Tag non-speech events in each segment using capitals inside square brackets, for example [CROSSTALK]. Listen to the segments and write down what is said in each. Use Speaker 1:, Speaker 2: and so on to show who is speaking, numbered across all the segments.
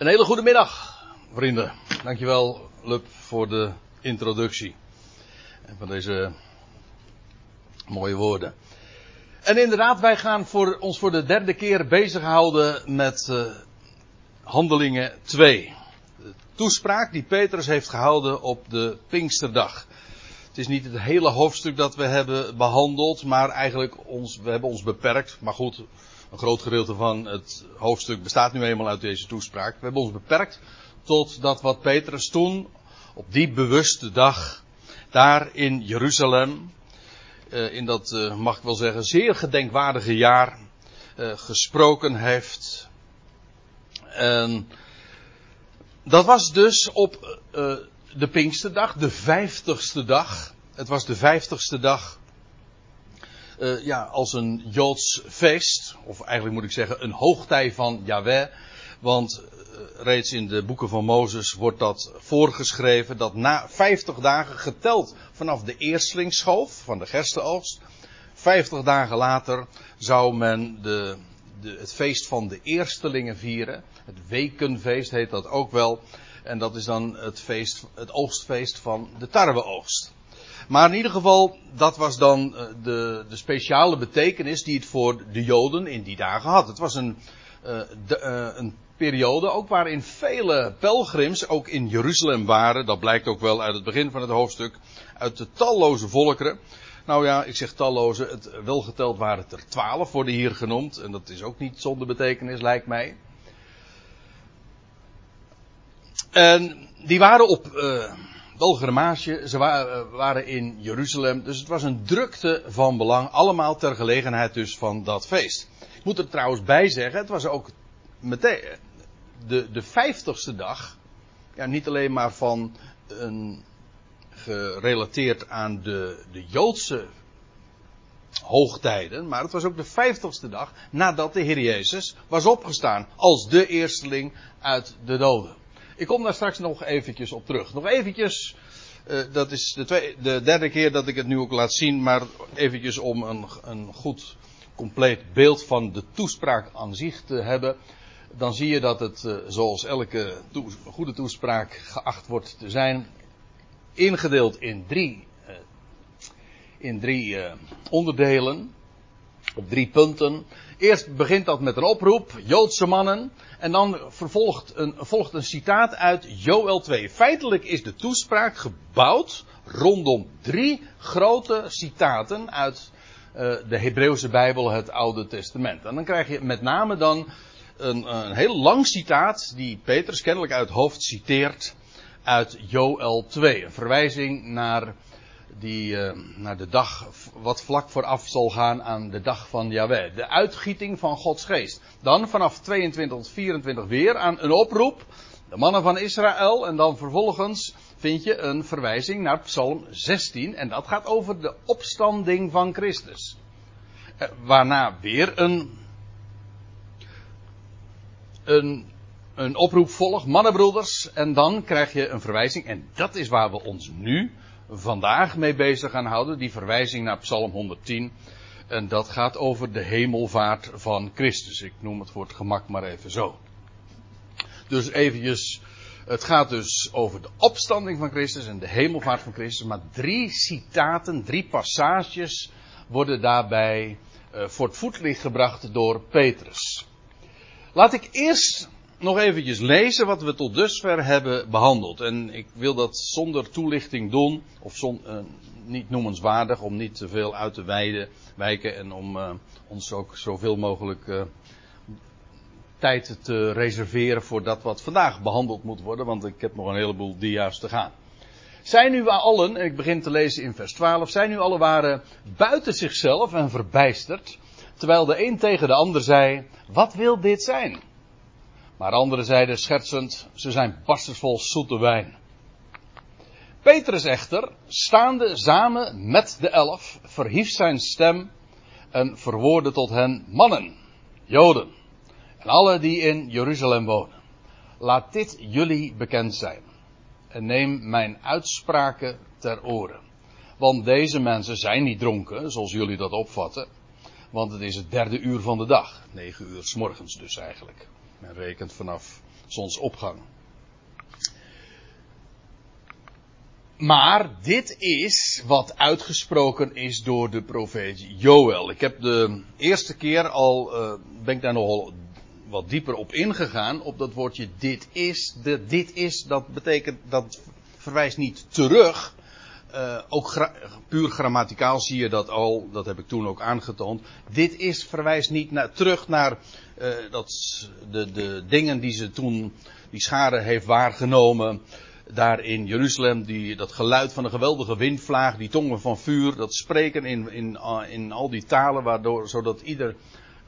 Speaker 1: Een hele goede middag, vrienden. Dankjewel, Lub, voor de introductie. En van deze mooie woorden. En inderdaad, wij gaan voor, ons voor de derde keer bezighouden met uh, Handelingen 2. De toespraak die Petrus heeft gehouden op de Pinksterdag. Het is niet het hele hoofdstuk dat we hebben behandeld, maar eigenlijk ons, we hebben ons beperkt. Maar goed, een groot gedeelte van het hoofdstuk bestaat nu eenmaal uit deze toespraak. We hebben ons beperkt tot dat wat Petrus toen op die bewuste dag daar in Jeruzalem, uh, in dat uh, mag ik wel zeggen zeer gedenkwaardige jaar, uh, gesproken heeft. En dat was dus op de Pinksterdag, de vijftigste dag. Het was de vijftigste dag uh, ja, als een Joods feest. Of eigenlijk moet ik zeggen een hoogtij van Yahweh. Want uh, reeds in de boeken van Mozes wordt dat voorgeschreven. Dat na 50 dagen geteld vanaf de eerstlingsschoof van de gerstenoogst. 50 dagen later zou men de, de, het feest van de eerstelingen vieren. Het wekenfeest heet dat ook wel. En dat is dan het, feest, het oogstfeest van de tarweoogst. Maar in ieder geval, dat was dan de, de speciale betekenis die het voor de Joden in die dagen had. Het was een, de, uh, een periode ook waarin vele pelgrims ook in Jeruzalem waren. Dat blijkt ook wel uit het begin van het hoofdstuk. Uit de talloze volkeren. Nou ja, ik zeg talloze. Het, wel geteld waren het er twaalf, worden hier genoemd. En dat is ook niet zonder betekenis, lijkt mij. En die waren op Belgramage, ze waren, waren in Jeruzalem. Dus het was een drukte van belang. Allemaal ter gelegenheid dus van dat feest. Ik moet er trouwens bij zeggen, het was ook meteen de, de vijftigste dag. Ja, niet alleen maar van een gerelateerd aan de, de Joodse hoogtijden, maar het was ook de vijftigste dag nadat de Heer Jezus was opgestaan als de eersteling uit de doden. Ik kom daar straks nog eventjes op terug. Nog eventjes, uh, dat is de, twee, de, derde keer dat ik het nu ook laat zien, maar eventjes om een, een goed compleet beeld van de toespraak aan zich te hebben. Dan zie je dat het, uh, zoals elke goede toespraak geacht wordt te zijn, ingedeeld in drie, uh, in drie onderdelen. Op drie punten. Eerst begint dat met een oproep, Joodse mannen. En dan vervolgt een, volgt een citaat uit Joel 2. Feitelijk is de toespraak gebouwd rondom drie grote citaten uit uh, de Hebreeuwse Bijbel, het Oude Testament. En dan krijg je met name dan een, een heel lang citaat die Petrus kennelijk uit hoofd citeert uit Joel 2. Een verwijzing naar die uh, naar de dag wat vlak vooraf zal gaan aan de dag van Yahweh. De uitgieting van Gods geest. Dan vanaf 22 tot 24 weer aan een oproep. De mannen van Israël. En dan vervolgens vind je een verwijzing naar Psalm 16. En dat gaat over de opstanding van Christus. Uh, waarna weer een, een, een oproep volgt. Mannenbroeders. En dan krijg je een verwijzing. En dat is waar we ons nu vandaag mee bezig gaan houden. Die verwijzing naar Psalm 110. En dat gaat over de hemelvaart van Christus. Ik noem het voor het gemak maar even zo. Dus eventjes. Het gaat dus over de opstanding van Christus en de hemelvaart van Christus. Maar drie citaten, drie passages worden daarbij uh, voor het voetlicht gebracht door Petrus. Laat ik eerst nog eventjes lezen wat we tot dusver hebben behandeld. En ik wil dat zonder toelichting doen, of zon, uh, niet noemenswaardig, om niet te veel uit te wijken en om uh, ons ook zoveel mogelijk uh, tijd te reserveren voor dat wat vandaag behandeld moet worden, want ik heb nog een heleboel dia's te gaan. Zijn nu allen, en ik begin te lezen in vers 12, zijn nu alle waren buiten zichzelf en verbijsterd, terwijl de een tegen de ander zei, wat wil dit zijn? Maar anderen zeiden schertsend, ze zijn barstensvol zoete wijn. Petrus echter, staande samen met de elf, verhief zijn stem en verwoordde tot hen mannen, joden en alle die in Jeruzalem wonen. Laat dit jullie bekend zijn en neem mijn uitspraken ter oren. Want deze mensen zijn niet dronken, zoals jullie dat opvatten, want het is het derde uur van de dag, negen uur s morgens dus eigenlijk. Men rekent vanaf zonsopgang. Maar dit is wat uitgesproken is door de profeet Joël. Ik heb de eerste keer al, uh, ben ik daar nogal wat dieper op ingegaan, op dat woordje dit is. De, dit is, dat betekent, dat verwijst niet terug. Uh, ook puur grammaticaal zie je dat al, dat heb ik toen ook aangetoond. Dit is verwijst niet naar, terug naar uh, dat, de, de dingen die ze toen, die schade heeft waargenomen daar in Jeruzalem, die, dat geluid van een geweldige windvlaag, die tongen van vuur, dat spreken in, in, in al die talen, waardoor, zodat ieder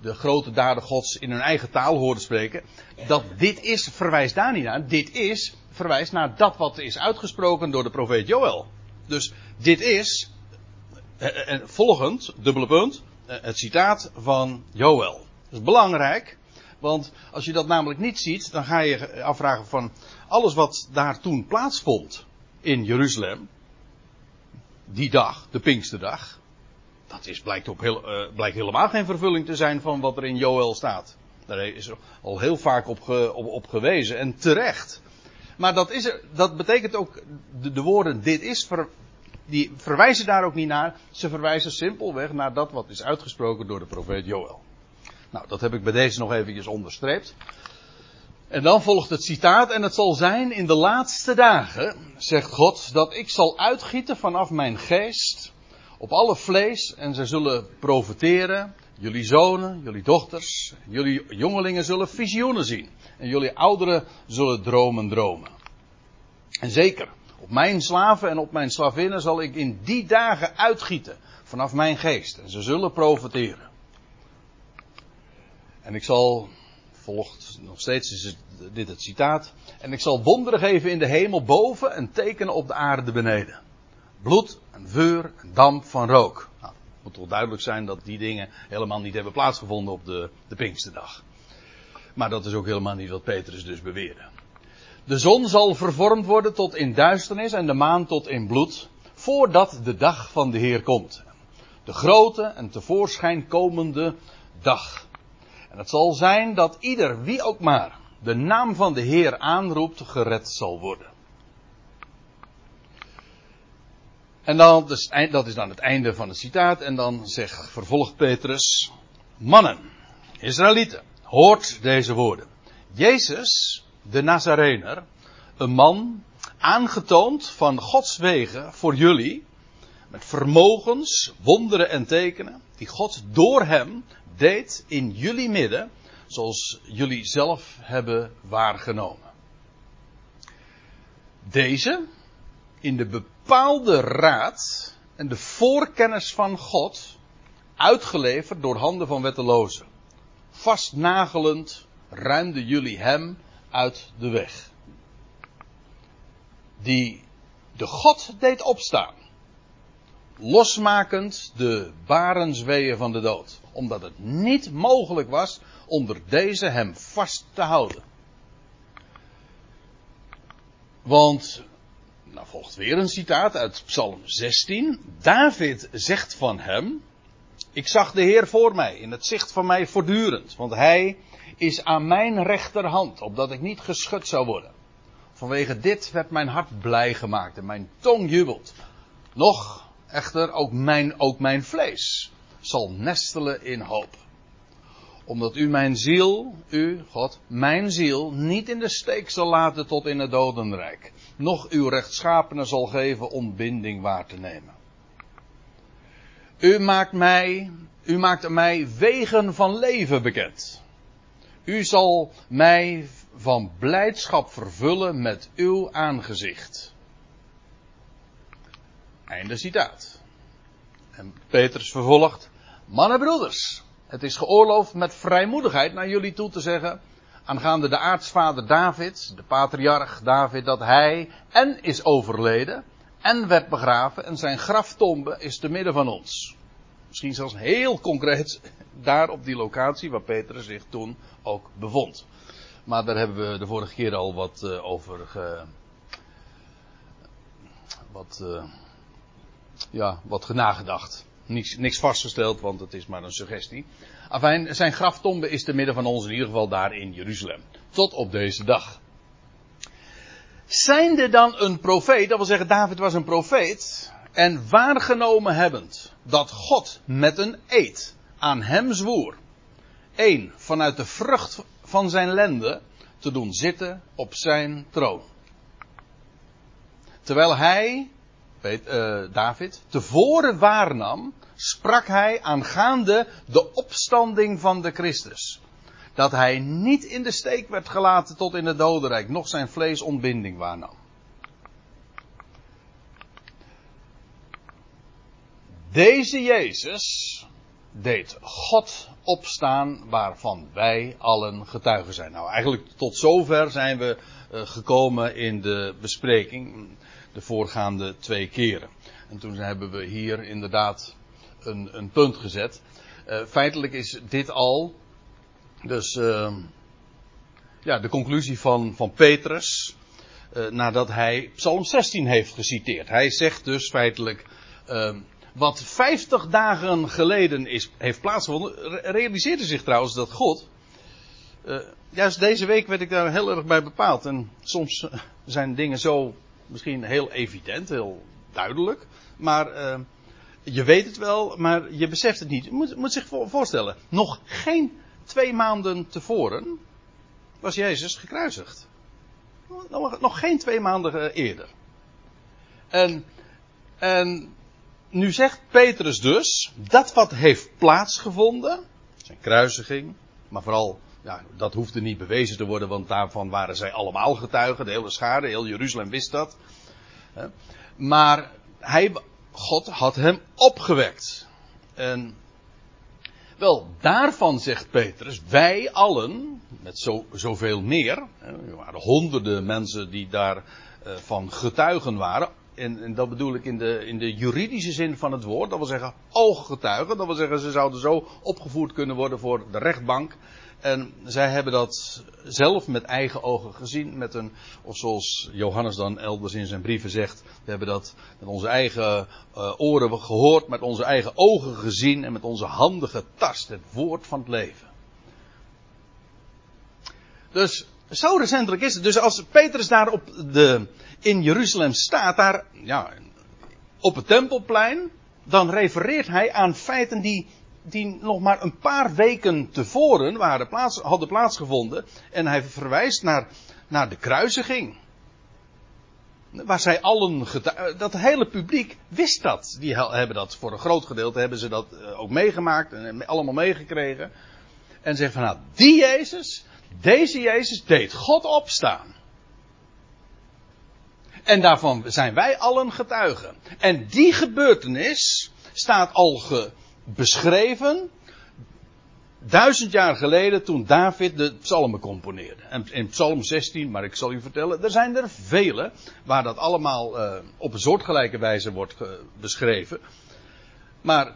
Speaker 1: de grote daden gods in hun eigen taal hoorde spreken. Dat dit is, verwijst daar niet naar. Dit is, verwijst naar dat wat is uitgesproken door de profeet Joël. Dus dit is, eh, eh, volgend, dubbele punt, eh, het citaat van Joël. Dat is belangrijk, want als je dat namelijk niet ziet, dan ga je afvragen van alles wat daar toen plaatsvond in Jeruzalem, die dag, de Pinksterdag, dat is, blijkt, op heel, blijkt helemaal geen vervulling te zijn van wat er in Joel staat. Daar is al heel vaak op, op, gewezen en terecht. Maar dat, is dat betekent ook, de, de woorden dit is, die verwijzen daar ook niet naar. Ze verwijzen simpelweg naar dat wat is uitgesproken door de profeet Joel. Nou, dat heb ik bij deze nog eventjes onderstreept. En dan volgt het citaat, en het zal zijn in de laatste dagen, zegt God, dat ik zal uitgieten vanaf mijn geest op alle vlees en zij zullen profiteren. Jullie zonen, jullie dochters, jullie jongelingen zullen visioenen zien. En jullie ouderen zullen dromen dromen. En zeker, op mijn slaven en op mijn slavinnen zal ik in die dagen uitgieten vanaf mijn geest. En ze zullen profiteren. En ik zal, volgt nog steeds is dit het citaat. En ik zal wonderen geven in de hemel boven en tekenen op de aarde beneden. Bloed en vuur en damp van rook. Nou, moet toch duidelijk zijn dat die dingen helemaal niet hebben plaatsgevonden op de, de Pinksterdag. Maar dat is ook helemaal niet wat Petrus dus beweerde. De zon zal vervormd worden tot in duisternis en de maan tot in bloed, voordat de dag van de Heer komt. De grote en tevoorschijn komende dag. En het zal zijn dat ieder, wie ook maar, de naam van de Heer aanroept, gered zal worden. En dan, dat is dan het einde van het citaat. En dan zegt, vervolgt Petrus, mannen, Israëlieten, hoort deze woorden. Jezus, de Nazarener, een man, aangetoond van Gods wegen voor jullie, met vermogens, wonderen en tekenen, die God door hem deed in jullie midden, zoals jullie zelf hebben waargenomen. Deze, in de bepaalde raad en de voorkennis van God uitgeleverd door handen van wettelozen. Vastnagelend ruimden jullie hem uit de weg. Die de God deed opstaan. Losmakend de barensweeën van de dood. Omdat het niet mogelijk was onder deze hem vast te houden. Want nou volgt weer een citaat uit Psalm 16. David zegt van hem: Ik zag de Heer voor mij, in het zicht van mij voortdurend, want hij is aan mijn rechterhand, opdat ik niet geschud zou worden. Vanwege dit werd mijn hart blij gemaakt en mijn tong jubelt. Nog echter ook mijn, ook mijn vlees zal nestelen in hoop. Omdat u mijn ziel, u, God, mijn ziel, niet in de steek zal laten tot in het dodenrijk nog uw rechtschapene zal geven om binding waar te nemen. U maakt mij, u maakt mij wegen van leven bekend. U zal mij van blijdschap vervullen met uw aangezicht. Einde citaat. En Petrus vervolgt, mannen broeders, het is geoorloofd met vrijmoedigheid naar jullie toe te zeggen, aangaande de aartsvader David, de patriarch David, dat hij en is overleden en werd begraven en zijn graftombe is te midden van ons. Misschien zelfs heel concreet [LAUGHS] daar op die locatie waar Petrus zich toen ook bevond. Maar daar hebben we de vorige keer al wat uh, over ge, wat, uh, ja, wat genagedacht. Niks, niks vastgesteld, want het is maar een suggestie. Afijn, zijn graftombe is te midden van ons, in ieder geval daar in Jeruzalem. Tot op deze dag. Zijnde dan een profeet, dat wil zeggen David was een profeet, en waargenomen hebbend dat God met een eed aan hem zwoer, één vanuit de vrucht van zijn lende te doen zitten op zijn troon. Terwijl hij, David, tevoren waarnam, sprak hij aangaande de opstanding van de Christus. Dat hij niet in de steek werd gelaten tot in het dodenrijk, nog zijn vlees ontbinding waarnam. Deze Jezus deed God opstaan waarvan wij allen getuigen zijn. Nou, eigenlijk tot zover zijn we uh, gekomen in de bespreking, de voorgaande twee keren. En toen hebben we hier inderdaad een, een punt gezet. Uh, feitelijk is dit al, dus uh, ja, de conclusie van, van Petrus, nadat hij Psalm 16 heeft geciteerd. Hij zegt dus feitelijk, wat 50 dagen geleden is, heeft plaatsgevonden, realiseerde zich trouwens dat God. Uh, juist deze week werd ik daar heel erg bij bepaald. En soms eh, zijn dingen zo misschien heel evident, heel duidelijk. Maar uh, je weet het wel, maar je beseft het niet. Je moet, moet zich voorstellen, nog geen twee maanden tevoren was Jezus gekruisigd. Nog, nog geen twee maanden eerder. En, en nu zegt Petrus dus, dat wat heeft plaatsgevonden, zijn kruisiging, maar vooral, ja, dat hoefde niet bewezen te worden, want daarvan waren zij allemaal getuigen, de hele schade, heel Jeruzalem wist dat. Maar hij, God had hem opgewekt. En wel, daarvan zegt Petrus, wij allen, met zo, zoveel meer, er waren honderden mensen die daarvan uh, getuigen waren, en, en, dat bedoel ik in de, in de juridische zin van het woord, dat wil zeggen ooggetuigen, dat wil zeggen ze zouden zo opgevoerd kunnen worden voor de rechtbank. En zij hebben dat zelf met eigen ogen gezien, met een, of zoals Johannes dan elders in zijn brieven zegt, we hebben dat met onze eigen uh, oren gehoord, met onze eigen ogen gezien en met onze handen getast, het woord van het leven. Dus zo recentelijk is het. Dus als Petrus daar op de, in Jeruzalem staat, daar, ja, op het tempelplein, dan refereert hij aan feiten die, die nog maar een paar weken tevoren waren plaats, hadden plaatsgevonden. En hij verwijst naar, naar de kruisiging. Waar zij allen dat hele publiek wist dat. Die hebben dat voor een groot gedeelte hebben ze dat eh, ook meegemaakt en allemaal meegekregen. En zeggen van nou, die Jezus, deze Jezus deed God opstaan. En daarvan zijn wij allen getuigen. En die gebeurtenis staat al ge beschreven duizend jaar geleden toen David de psalmen componeerde. En in psalm 16, maar ik zal u vertellen, er zijn er vele waar dat allemaal uh, op een soortgelijke wijze wordt beschreven. Maar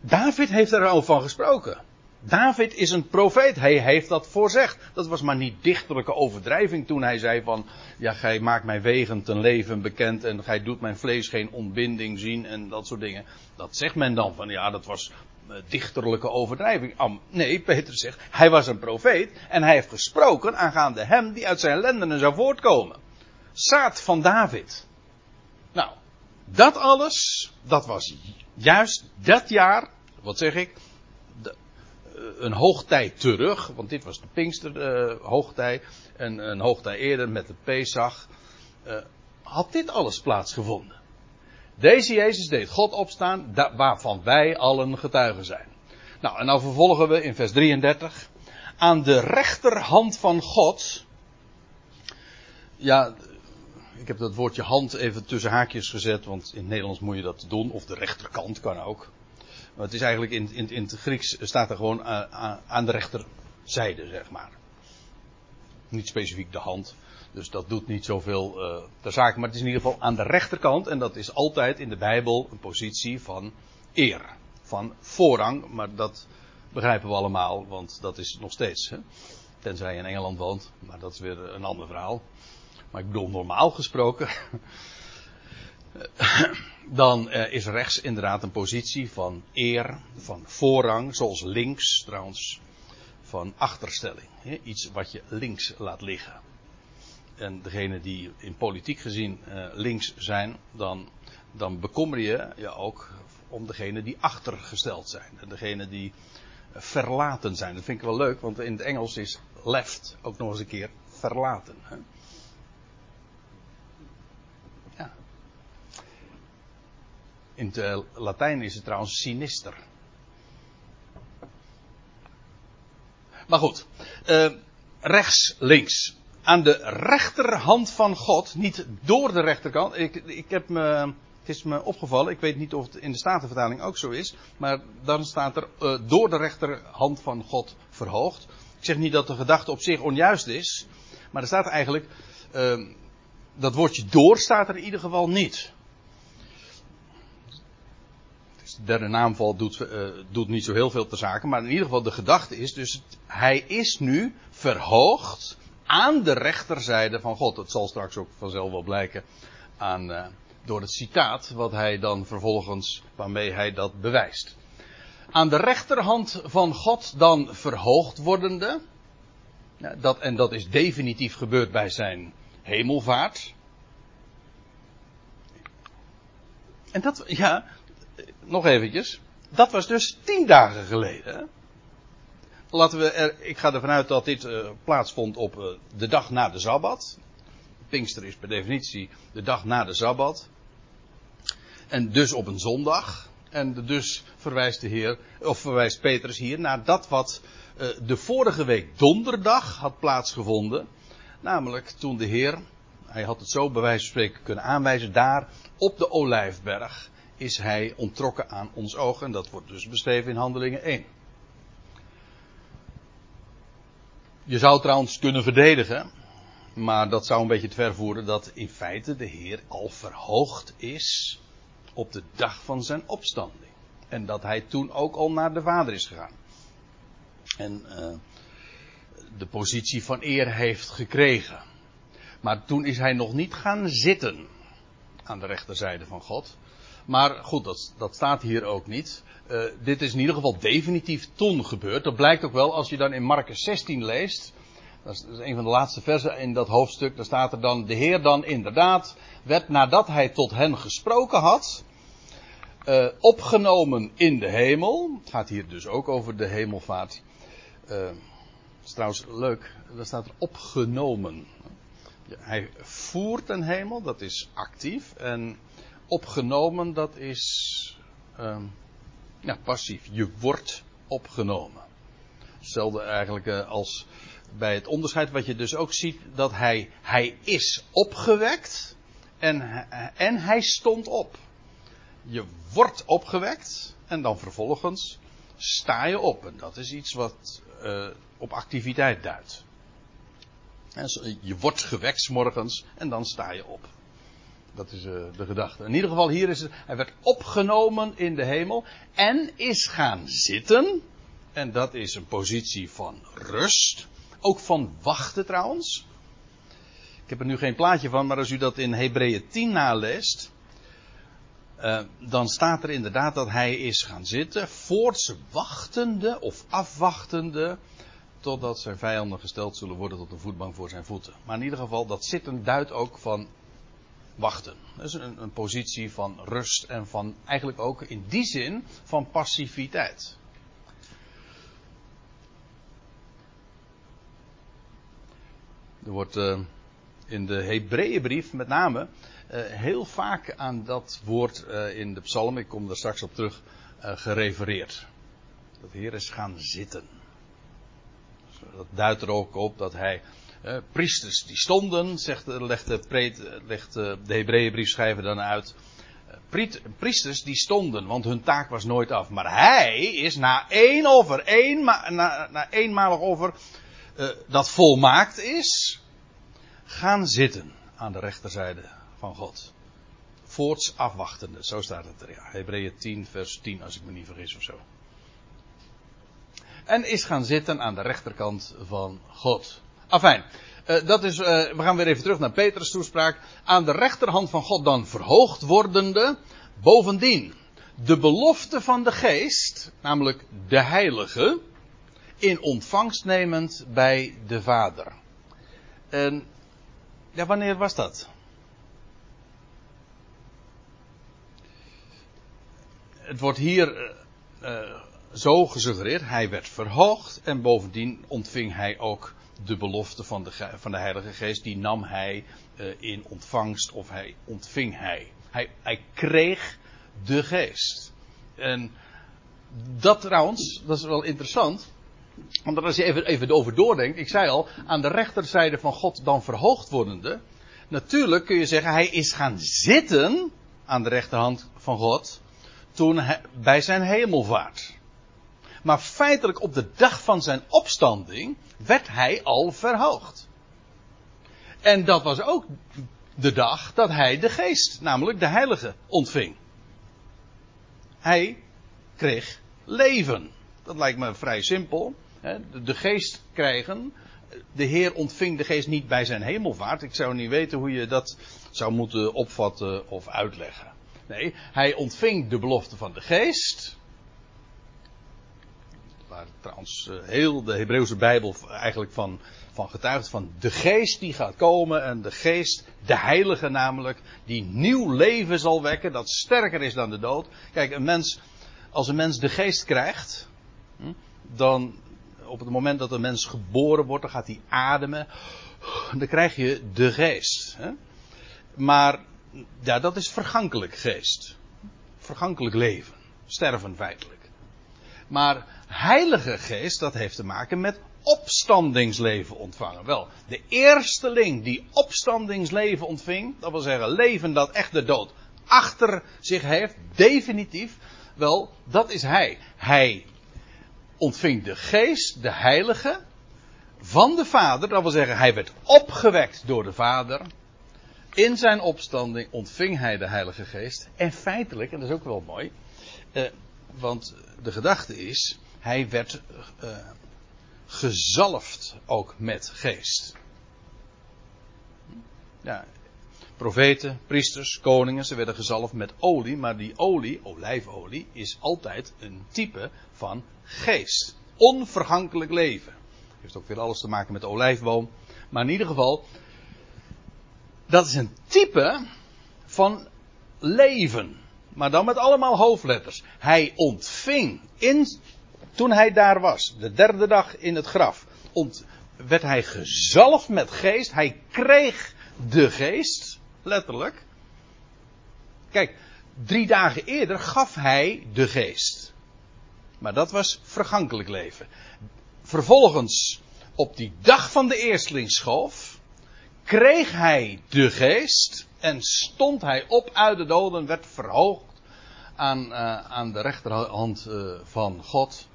Speaker 1: David heeft er al van gesproken. David is een profeet. Hij heeft dat voorzegd. Dat was maar niet dichterlijke overdrijving toen hij zei van, ja, gij maakt mijn wegen ten leven bekend en gij doet mijn vlees geen ontbinding zien en dat soort dingen. Dat zegt men dan van, ja, dat was uh, dichterlijke overdrijving. Nee, Peter zegt, hij was een profeet en hij heeft gesproken aangaande hem die uit zijn lendenen zou voortkomen. Zaad van David. Nou, dat alles, dat was juist dat jaar, wat zeg ik, een hoogtijd terug, want dit was de Pinkster uh, hoogtij en een hoogtij eerder met de Pesach, uh, had dit alles plaatsgevonden. Deze Jezus deed God opstaan, waarvan wij allen getuigen zijn. Nou, en nou vervolgen we in vers 33. Aan de rechterhand van God. Ja, ik heb dat woordje hand even tussen haakjes gezet, want in het Nederlands moet je dat doen, of de rechterkant kan ook. Maar het is eigenlijk in, in, in het Grieks staat er gewoon aan, aan de rechterzijde, zeg maar. Niet specifiek de hand. Dus dat doet niet zoveel uh, ter zake. Maar het is in ieder geval aan de rechterkant. En dat is altijd in de Bijbel een positie van eer. Van voorrang. Maar dat begrijpen we allemaal. Want dat is nog steeds. Hè? Tenzij je in Engeland woont. Maar dat is weer een ander verhaal. Maar ik bedoel normaal gesproken. [LAUGHS] dan uh, is rechts inderdaad een positie van eer, van voorrang, zoals links trouwens, van achterstelling. Hè? Iets wat je links laat liggen. En degene die in politiek gezien uh, links zijn, dan, dan bekommer je je ook om degene die achtergesteld zijn. En degene die verlaten zijn. Dat vind ik wel leuk, want in het Engels is left ook nog eens een keer verlaten. Hè? In het uh, Latijn is het trouwens sinister. Maar goed, uh, rechts, links. Aan de rechterhand van God, niet door de rechterkant. Ik, ik heb me het is me opgevallen, ik weet niet of het in de Statenvertaling ook zo is, maar dan staat er uh, door de rechterhand van God verhoogd. Ik zeg niet dat de gedachte op zich onjuist is, maar er staat eigenlijk, dat woordje door staat er in ieder geval niet. De derde naamval doet, uh, doet niet zo heel veel te zaken, maar in ieder geval de gedachte is dus, hij is nu verhoogd aan de rechterzijde van God. Dat zal straks ook vanzelf wel blijken aan door het citaat wat hij dan vervolgens, waarmee hij dat bewijst. Aan de rechterhand van God dan verhoogd wordende, dat, en dat is definitief gebeurd bij zijn hemelvaart. En dat, ja, nog eventjes, dat was dus tien dagen geleden. Laten we er, ik ga ervan uit dat dit uh, plaatsvond op uh, de dag na de Sabbat. Pinkster is per definitie de dag na de Sabbat. En dus op een zondag. En dus verwijst de Heer, of verwijst Petrus hier naar dat wat uh, de vorige week donderdag had plaatsgevonden. Namelijk toen de Heer, hij had het zo bij wijze van spreken kunnen aanwijzen, daar op de Olijfberg is hij ontrokken aan ons ogen. En dat wordt dus beschreven in Handelingen 1. Je zou trouwens kunnen verdedigen, maar dat zou een beetje te ver voeren dat in feite de Heer al verhoogd is op de dag van zijn opstanding. En dat hij toen ook al naar de Vader is gegaan. En uh, de positie van eer heeft gekregen. Maar toen is hij nog niet gaan zitten aan de rechterzijde van God. Maar goed, dat, dat staat hier ook niet. Uh, dit is in ieder geval definitief toen gebeurd. Dat blijkt ook wel als je dan in Marcus 16 leest. Dat is, een van de laatste versen in dat hoofdstuk. Daar staat er dan, de Heer dan inderdaad werd nadat hij tot hen gesproken had, uh, opgenomen in de hemel. Het gaat hier dus ook over de hemelvaart. Uh, dat is trouwens leuk, daar staat er opgenomen. Hij voert een hemel, dat is actief. En opgenomen, dat is uh, ja, passief. Je wordt opgenomen. Hetzelfde eigenlijk uh, als bij het onderscheid wat je dus ook ziet, dat hij, hij is opgewekt en, en hij stond op. Je wordt opgewekt en dan vervolgens sta je op. En dat is iets wat uh, op activiteit duidt. Je wordt gewekt morgens en dan sta je op. Dat is uh, de gedachte. In ieder geval hier is het, hij werd opgenomen in de hemel en is gaan zitten. En dat is een positie van rust. Ook van wachten trouwens. Ik heb er nu geen plaatje van, maar als u dat in Hebreeën 10 naleest, uh, dan staat er inderdaad dat hij is gaan zitten, voorts wachtende of afwachtende, totdat zijn vijanden gesteld zullen worden tot een voetbank voor zijn voeten. Maar in ieder geval, dat zitten duidt ook van wachten. Dat is een, een positie van rust en van eigenlijk ook in die zin van passiviteit. Er wordt uh, in de Hebreeënbrief met name uh, heel vaak aan dat woord uh, in de psalm, ik kom daar straks op terug, gerefereerd. Dat Heer is gaan zitten. Dat duidt er ook op dat hij priesters die stonden, zegt, legt de, legt de Hebreeënbriefschrijver dan uit. Priesters die stonden, want hun taak was nooit af. Maar hij is na één offer, één, na, na eenmalig offer, dat volmaakt is, gaan zitten aan de rechterzijde van God. Voorts afwachtende, zo staat het er. Hebreeën 10, vers 10, als ik me niet vergis of zo. En is gaan zitten aan de rechterkant van God. Afijn, uh, dat is, uh, we gaan weer even terug naar Petrus toespraak. Aan de rechterhand van God dan verhoogd wordende. Bovendien, de belofte van de geest, namelijk de heilige, in ontvangst nemend bij de Vader. En ja, wanneer was dat? Het wordt hier uh, zo gesuggereerd, hij werd verhoogd en bovendien ontving hij ook de belofte van de, van de Heilige Geest, die nam hij uh, in ontvangst of hij ontving hij. hij. Hij kreeg de Geest. En dat trouwens, dat is wel interessant, want als je even, even over doordenkt, ik zei al, aan de rechterzijde van God dan verhoogd wordende, natuurlijk kun je zeggen, hij is gaan zitten aan de rechterhand van God, toen hij, bij zijn hemelvaart. Maar feitelijk op de dag van zijn opstanding werd hij al verhoogd. En dat was ook de dag dat hij de geest, namelijk de heilige, ontving. Hij kreeg leven. Dat lijkt me vrij simpel. De geest krijgen. De Heer ontving de geest niet bij zijn hemelvaart. Ik zou niet weten hoe je dat zou moeten opvatten of uitleggen. Nee, hij ontving de belofte van de geest. Waar trouwens eh, heel de Hebreeuwse Bijbel eigenlijk van, van getuigt. Van de geest die gaat komen. En de geest, de heilige namelijk. Die nieuw leven zal wekken. Dat sterker is dan de dood. Kijk, een mens, als een mens de geest krijgt. Hm, dan op het moment dat een mens geboren wordt, dan gaat hij ademen. Dan krijg je de geest. Maar ja, dat is vergankelijk geest. Vergankelijk leven. Sterven feitelijk. Maar heilige geest, dat heeft te maken met opstandingsleven ontvangen. Wel, de eersteling die opstandingsleven ontving, dat wil zeggen leven dat echt de dood achter zich heeft, definitief, wel, dat is hij. Hij ontving de geest, de heilige, van de Vader. Dat wil zeggen, hij werd opgewekt door de Vader. In zijn opstanding ontving hij de Heilige Geest. En feitelijk, en dat is ook wel mooi, eh, want de gedachte is, hij werd eh, gezalfd ook met geest. Ja, profeten, priesters, koningen, ze werden gezalfd met olie, maar die olie, olijfolie, is altijd een type van geest. Onvergankelijk leven. Heeft ook weer alles te maken met de olijfboom. Maar in ieder geval, dat is een type van leven. Maar dan met allemaal hoofdletters. Hij ontving in, toen hij daar was, de derde dag in het graf, werd hij gezalfd met geest. Hij kreeg de geest, letterlijk. Kijk, drie dagen eerder gaf hij de geest. Maar dat was vergankelijk leven. Vervolgens, op die dag van de eerstlingsschoof, kreeg hij de geest en stond hij op uit de doden, werd verhoogd aan, uh, aan de rechterhand uh, van God.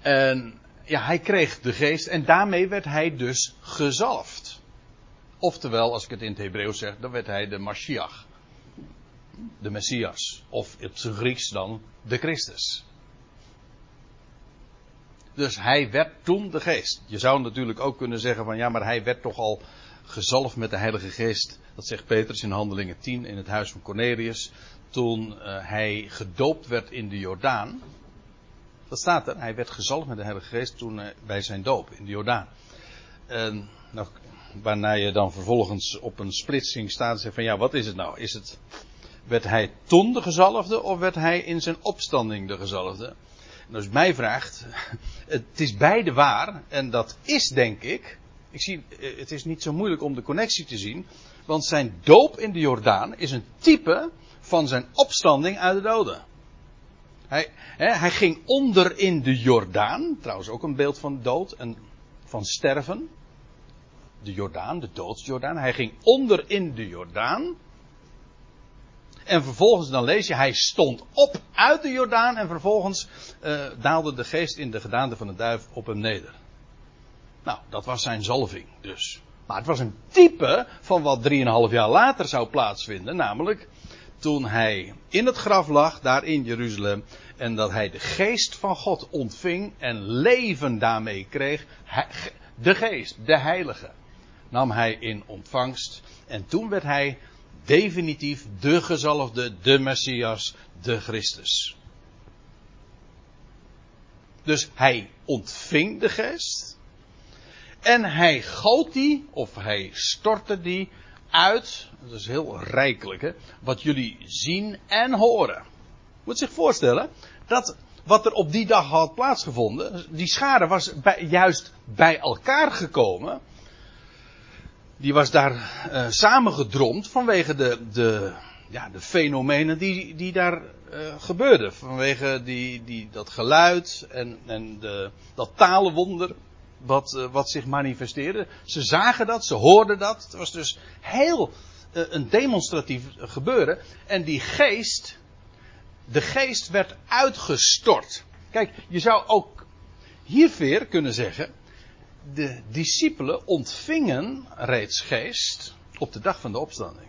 Speaker 1: En ja, hij kreeg de geest en daarmee werd hij dus gezalfd. Oftewel, als ik het in het Hebreeuws zeg, dan werd hij de Mashiach. De Messias. Of op zijn Grieks dan de Christus. Dus hij werd toen de geest. Je zou natuurlijk ook kunnen zeggen van ja, maar hij werd toch al gezalfd met de Heilige Geest. Dat zegt Petrus in Handelingen 10 in het huis van Cornelius. Toen uh, hij gedoopt werd in de Jordaan. Dat staat er. Hij werd gezalfd met de Heilige Geest toen uh, bij zijn doop in de Jordaan. En nou, waarna je dan vervolgens op een splitsing staat en zegt van ja, wat is het nou? Is het, werd hij toen de gezalfde of werd hij in zijn opstanding de gezalfde? En als u mij vraagt, [LAUGHS] het is beide waar. En dat is denk ik. Ik zie, eh, het is niet zo moeilijk om de connectie te zien. Want zijn doop in de Jordaan is een type van zijn opstanding uit de doden. Hij, hij ging onder in de Jordaan. Trouwens ook een beeld van dood en van sterven. De Jordaan, de doodsjordaan. Hij ging onder in de Jordaan. En vervolgens dan lees je, hij stond op uit de Jordaan en vervolgens uh, daalde de geest in de gedaante van de duif op hem neder. Nou, dat was zijn zalving dus. Maar het was een type van wat drieënhalf jaar later zou plaatsvinden, namelijk toen hij in het graf lag, daar in Jeruzalem, en dat hij de geest van God ontving en leven daarmee kreeg. De geest, de heilige, nam hij in ontvangst. En toen werd hij definitief de gezalfde, de Messias, de Christus. Dus hij ontving de geest. En hij goot die, of hij stortte die uit. Dat is heel rijkelijk, hè. Wat jullie zien en horen. Moet zich voorstellen dat wat er op die dag had plaatsgevonden. Die schade was juist bij elkaar gekomen. Die was daar uh, samengedromd vanwege de, de, ja, de fenomenen die, die daar uh, gebeurden. Vanwege die, die, dat geluid en, en de, dat talenwonder wat, uh, wat zich manifesteerde. Ze zagen dat, ze hoorden dat. Het was dus heel een demonstratief gebeuren. En die geest, de geest werd uitgestort. Kijk, je zou ook hier weer kunnen zeggen. De discipelen ontvingen reeds geest op de dag van de opstanding.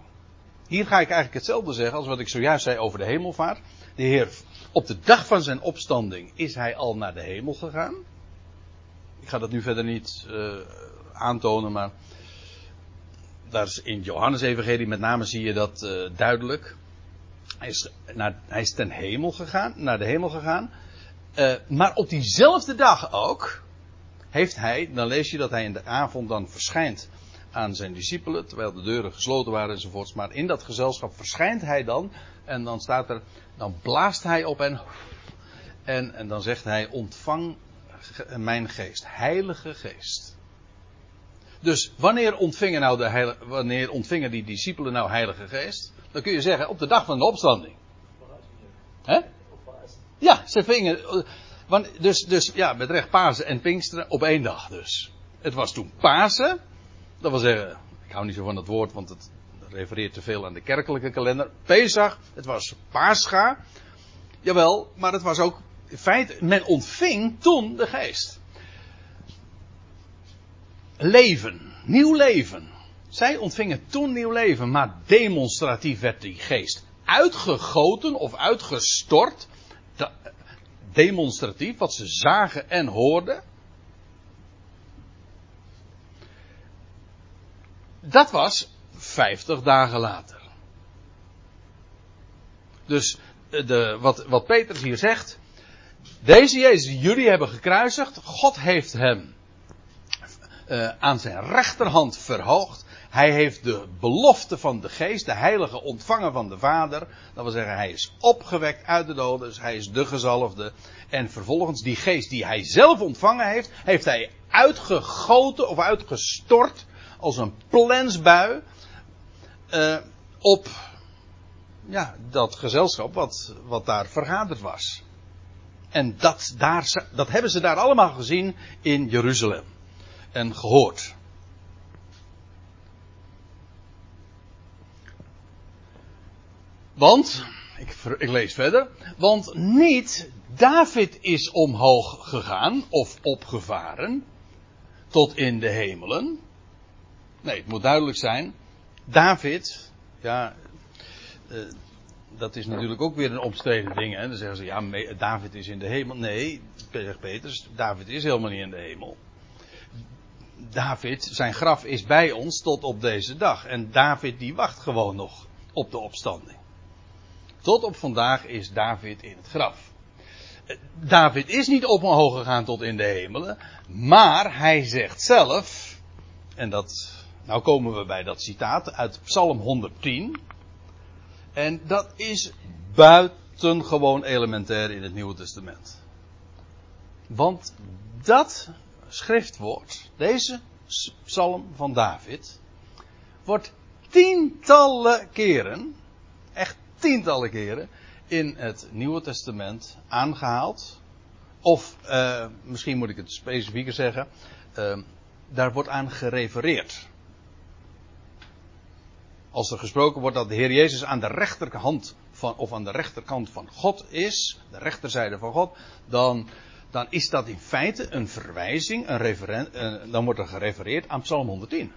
Speaker 1: Hier ga ik eigenlijk hetzelfde zeggen als wat ik zojuist zei over de hemelvaart. De Heer, op de dag van zijn opstanding is hij al naar de hemel gegaan. Ik ga dat nu verder niet uh, aantonen, maar daar is in Johannes Evangelie met name zie je dat uh, duidelijk. Hij is, naar, hij is ten hemel gegaan, naar de hemel gegaan. Uh, maar op diezelfde dag ook heeft hij, dan lees je dat hij in de avond dan verschijnt aan zijn discipelen, terwijl de deuren gesloten waren enzovoorts. Maar in dat gezelschap verschijnt hij dan en dan staat er, dan blaast hij op hen en, en dan zegt hij, ontvang mijn geest, heilige geest. Dus wanneer ontvingen, nou de wanneer ontvingen die discipelen nou heilige geest? Dan kun je zeggen, op de dag van de opstanding. Hè? Ja, ze vingen. Want, dus, dus ja, met recht Pasen en Pinksteren op één dag dus. Het was toen Pasen. Dat wil zeggen, ik hou niet zo van dat woord, want het refereert te veel aan de kerkelijke kalender. Pesach, het was Pascha. Jawel, maar het was ook in feite, men ontving toen de geest. Leven, nieuw leven. Zij ontvingen toen nieuw leven, maar demonstratief werd die geest uitgegoten of uitgestort. Demonstratief, wat ze zagen en hoorden. Dat was 50 dagen later. Dus de, wat, wat Petrus hier zegt. Deze Jezus jullie hebben gekruisigd. God heeft hem uh, aan zijn rechterhand verhoogd. Hij heeft de belofte van de geest, de heilige ontvangen van de Vader. Dat wil zeggen, hij is opgewekt uit de doden. Dus hij is de gezalfde. En vervolgens die geest die hij zelf ontvangen heeft, heeft hij uitgegoten of uitgestort als een plensbui uh, op ja, dat gezelschap wat, wat daar vergaderd was. En dat, daar, dat hebben ze daar allemaal gezien in Jeruzalem. En gehoord. Want, ik, ik, lees verder. Want niet David is omhoog gegaan of opgevaren tot in de hemelen. Nee, het moet duidelijk zijn. David, ja, uh, dat is natuurlijk ook weer een omstreden ding. Hè? Dan zeggen ze, ja, David is in de hemel. Nee, zegt Peters, David is helemaal niet in de hemel. David, zijn graf is bij ons tot op deze dag. En David die wacht gewoon nog op de opstanding. Tot op vandaag is David in het graf. David is niet op omhoog gegaan tot in de hemelen. Maar hij zegt zelf, en dat, nou komen we bij dat citaat uit Psalm 110. En dat is buitengewoon elementair in het Nieuwe Testament. Want dat schriftwoord, deze psalm van David, wordt tientallen keren, echt tientallen keren, in het Nieuwe Testament aangehaald. Of uh, misschien moet ik het specifieker zeggen, uh, daar wordt aan gerefereerd als er gesproken wordt dat de Heer Jezus aan de rechterhand van, of aan de rechterkant van God is, de rechterzijde van God, dan, dan is dat in feite een verwijzing, een referen, een, dan wordt er gerefereerd aan Psalm 110.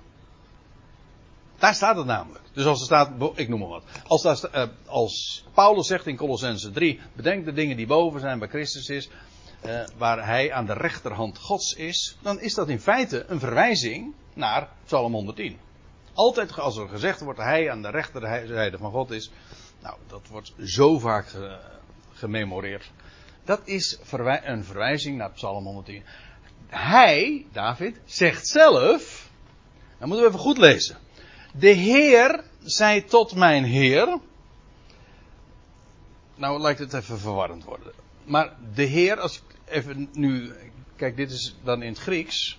Speaker 1: Daar staat het namelijk. Dus als er staat, ik noem maar wat. Als, uh, als Paulus zegt in Colossense 3, bedenk de dingen die boven zijn bij Christus is, uh, waar hij aan de rechterhand Gods is, dan is dat in feite een verwijzing naar Psalm 110. Altijd als er gezegd wordt hij aan de rechterzijde van God is. Nou, dat wordt zo vaak gememoreerd. Dat is een verwijzing naar Psalm 110. Hij, David, zegt zelf. Dan moeten we even goed lezen. De Heer zei tot mijn Heer. Nou lijkt het even verwarrend worden. Maar de Heer, als ik even nu. Kijk, dit is dan in het Grieks.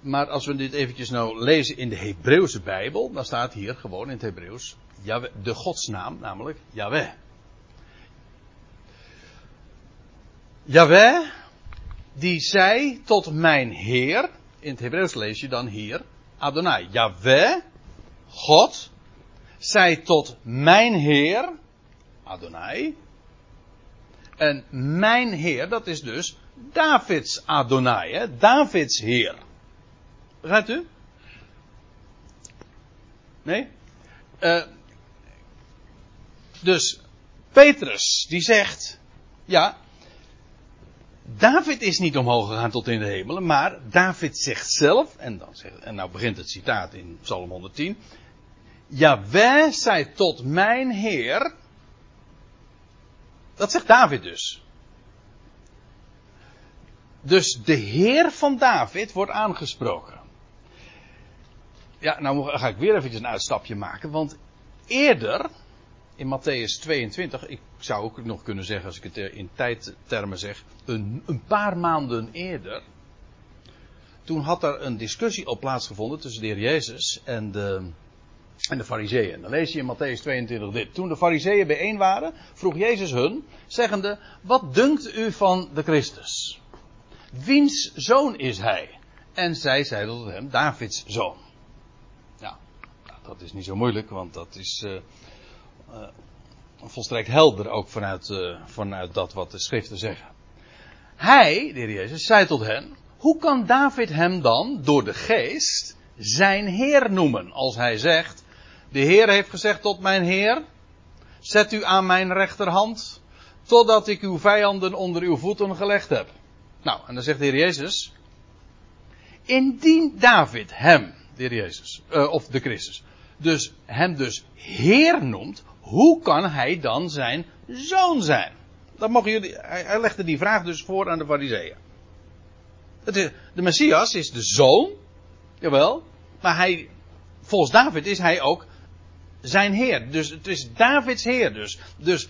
Speaker 1: Maar als we dit eventjes nou lezen in de Hebreeuwse Bijbel, dan staat hier gewoon in het Hebreeuws de godsnaam, namelijk Yahweh. Yahweh, die zei tot mijn Heer, in het Hebreeuws lees je dan hier, Adonai. Yahweh, God, zei tot mijn Heer, Adonai. En mijn Heer, dat is dus Davids Adonai, hè? Davids Heer. Begrijpt u? Nee? Uh, dus Petrus, die zegt, ja, David is niet omhoog gegaan tot in de hemelen, maar David zegt zelf, en, dan zegt, en nou begint het citaat in Psalm 110, Jawel zei tot mijn Heer, dat zegt David dus. Dus de Heer van David wordt aangesproken. Ja, nou ga ik weer eventjes een uitstapje maken, want eerder, in Matthäus 22, ik zou ook nog kunnen zeggen, als ik het in tijdtermen zeg, een, een paar maanden eerder, toen had er een discussie op plaatsgevonden tussen de heer Jezus en de, en de fariseeën. Dan lees je in Matthäus 22 dit. Toen de fariseeën bijeen waren, vroeg Jezus hun, zeggende, wat dunkt u van de Christus? Wiens zoon is hij? En zij zeiden tot hem, Davids zoon. Dat is niet zo moeilijk, want dat is uh, uh, volstrekt helder ook vanuit, uh, vanuit dat wat de schriften zeggen. Hij, de heer Jezus, zei tot hen, hoe kan David hem dan door de geest zijn Heer noemen? Als hij zegt, de Heer heeft gezegd tot mijn Heer, zet u aan mijn rechterhand, totdat ik uw vijanden onder uw voeten gelegd heb. Nou, en dan zegt de Heer Jezus, indien David hem, de Heer Jezus, of de Christus, dus hem dus Heer noemt, hoe kan hij dan zijn zoon zijn? Dat mogen jullie, hij, legde die vraag dus voor aan de fariseeën. De Messias is de zoon, jawel, maar hij, volgens David is hij ook zijn heer. Dus het is Davids heer dus. Dus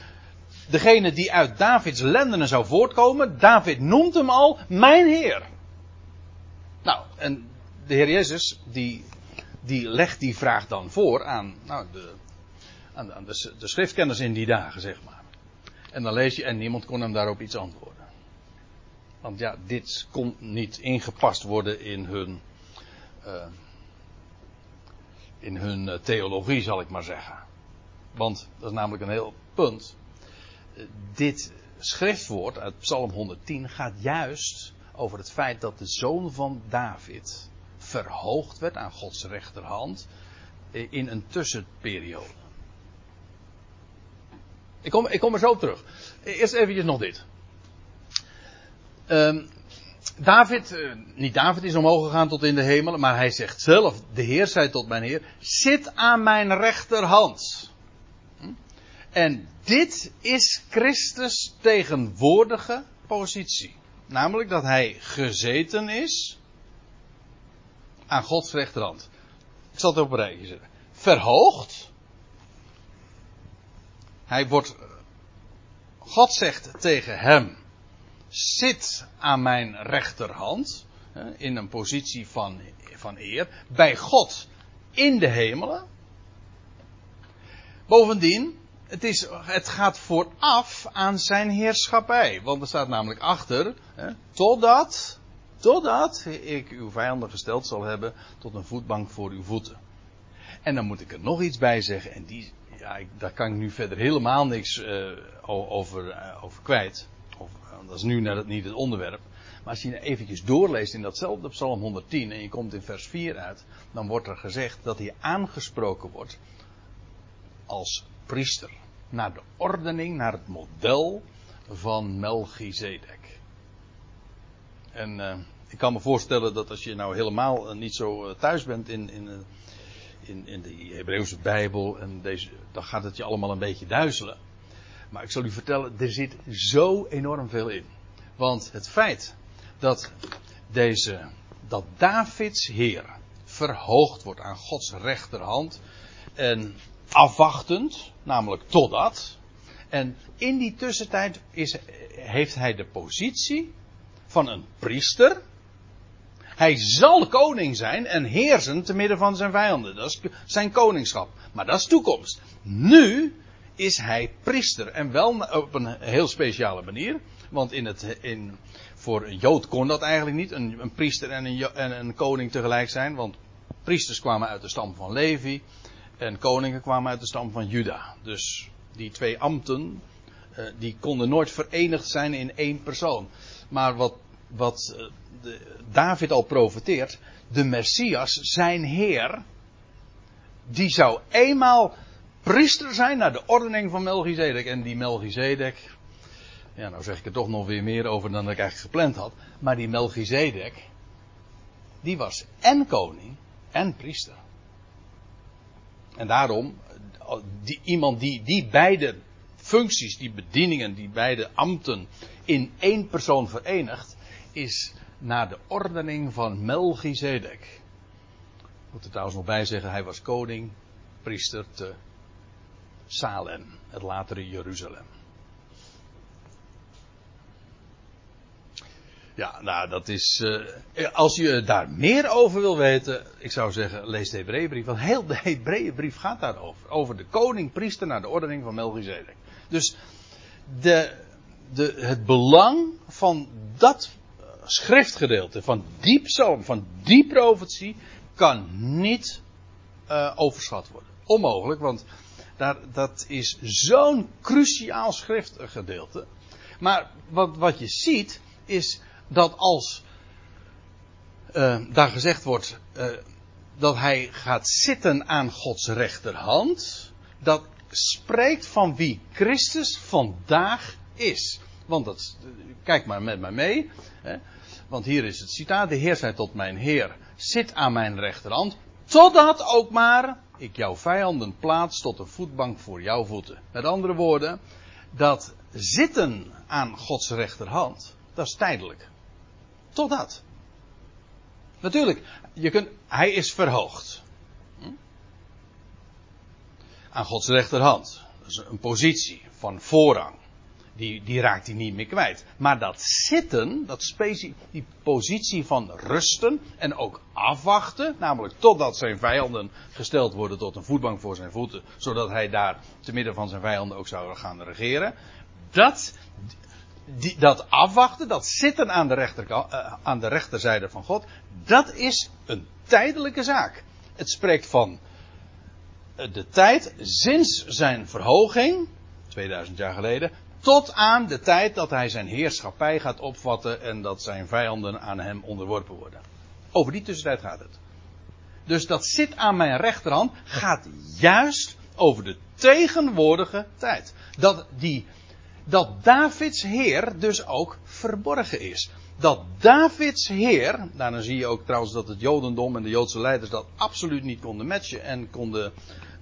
Speaker 1: degene die uit Davids lendenen zou voortkomen, David noemt hem al mijn heer. Nou, en de heer Jezus, die, die legt die vraag dan voor aan, nou, de, aan, de, schriftkenners in die dagen, zeg maar. En dan lees je, en niemand kon hem daarop iets antwoorden. Want ja, dit kon niet ingepast worden in hun, uh, in hun eh, theologie, zal ik maar zeggen. Want dat is namelijk een heel punt. Uh, dit schriftwoord uit Psalm 110 gaat juist over het feit dat de zoon van David verhoogd werd aan Gods rechterhand in een tussenperiode. Ik kom, ik kom er zo op terug. Eerst eventjes nog dit. Um, David, uh, niet David is omhoog gegaan tot in de hemel, maar hij zegt zelf, de Heer zei tot mijn Heer, zit aan mijn rechterhand. Hm? En dit is Christus tegenwoordige positie. Namelijk dat hij gezeten is aan Gods rechterhand. Ik zal het op een rijtje zetten. Verhoogd hij wordt. God zegt tegen hem: Zit aan mijn rechterhand. In een positie van, van eer. Bij God in de hemelen. Bovendien, het, is, het gaat vooraf aan zijn heerschappij. Want er staat namelijk achter. Totdat. Totdat ik uw vijanden gesteld zal hebben tot een voetbank voor uw voeten. En dan moet ik er nog iets bij zeggen. En die, ja, ik, daar kan ik nu verder helemaal niks uh, over, uh, over kwijt. Of, uh, dat is nu net niet het onderwerp. Maar als je eventjes doorleest in datzelfde Psalm 110 en je komt in vers 4 uit, dan wordt er gezegd dat hij aangesproken wordt als priester. Naar de ordening, naar het model van Melchizedek. En ik kan me voorstellen dat als je nou helemaal niet zo thuis bent in, in in, in de Hebreeuwse Bijbel. En deze, dan gaat het je allemaal een beetje duizelen. Maar ik zal u vertellen, er zit zo enorm veel in. Want het feit dat deze, dat Davids Heer verhoogd wordt aan Gods rechterhand. En afwachtend, namelijk totdat. En in die tussentijd is, heeft hij de positie van een priester. Hij zal koning zijn en heersen te midden van zijn vijanden. Dat is zijn koningschap. Maar dat is toekomst. Nu is hij priester. En wel op een heel speciale manier. Want in het, in, voor een Jood kon dat eigenlijk niet. Een, een priester en een, en een koning tegelijk zijn. Want priesters kwamen uit de stam van Levi. En koningen kwamen uit de stam van Juda. Dus die twee ambten, uh, die konden nooit verenigd zijn in één persoon. Maar wat, wat de, David al profeteert, de Messias, zijn Heer, die zou eenmaal priester zijn naar de ordening van Melchizedek. En die Melchizedek, ja nou zeg ik er toch nog weer meer over dan ik eigenlijk gepland had. Maar die Melchizedek, die was en koning en priester. En daarom, die, iemand die die beide functies, die bedieningen, die beide ambten in één persoon verenigt, is naar de ordening van Melchizedek. Ik moet er trouwens nog bij zeggen, hij was koning, priester te Salem, het latere Jeruzalem. Ja, nou, dat is. Uh, als je daar meer over wil weten, ik zou zeggen, lees de Hebreeënbrief. Want heel de Hebreeënbrief gaat daarover. Over de koning-priester naar de ordening van Melchizedek. Dus de, de, het belang van dat schriftgedeelte, van die psalm, van die profetie, kan niet uh, overschat worden. Onmogelijk, want daar, dat is zo'n cruciaal schriftgedeelte. Maar wat, wat je ziet, is dat als uh, daar gezegd wordt uh, dat hij gaat zitten aan Gods rechterhand, dat spreekt van wie Christus vandaag is. Want dat, kijk maar met mij mee. Hè? Want hier is het citaat: De Heer zei tot mijn Heer: Zit aan mijn rechterhand, totdat ook maar ik jouw vijanden plaats tot een voetbank voor jouw voeten. Met andere woorden, dat zitten aan Gods rechterhand, dat is tijdelijk. Totdat. Natuurlijk, je kunt, hij is verhoogd. Aan Gods rechterhand. Dat is een positie van voorrang. Die, die raakt hij niet meer kwijt. Maar dat zitten, dat specie, die positie van rusten en ook afwachten, namelijk totdat zijn vijanden gesteld worden tot een voetbank voor zijn voeten, zodat hij daar te midden van zijn vijanden ook zou gaan regeren. Dat, die, dat afwachten, dat zitten aan de, rechterkant, uh, aan de rechterzijde van God, dat is een tijdelijke zaak. Het spreekt van de tijd sinds zijn verhoging, 2000 jaar geleden, tot aan de tijd dat hij zijn heerschappij gaat opvatten en dat zijn vijanden aan hem onderworpen worden. Over die tussentijd gaat het. Dus dat zit aan mijn rechterhand gaat juist over de tegenwoordige tijd. Dat, die, dat Davids Heer dus ook verborgen is. Dat Davids Heer, nou dan zie je ook trouwens dat het Jodendom en de Joodse leiders dat absoluut niet konden matchen en konden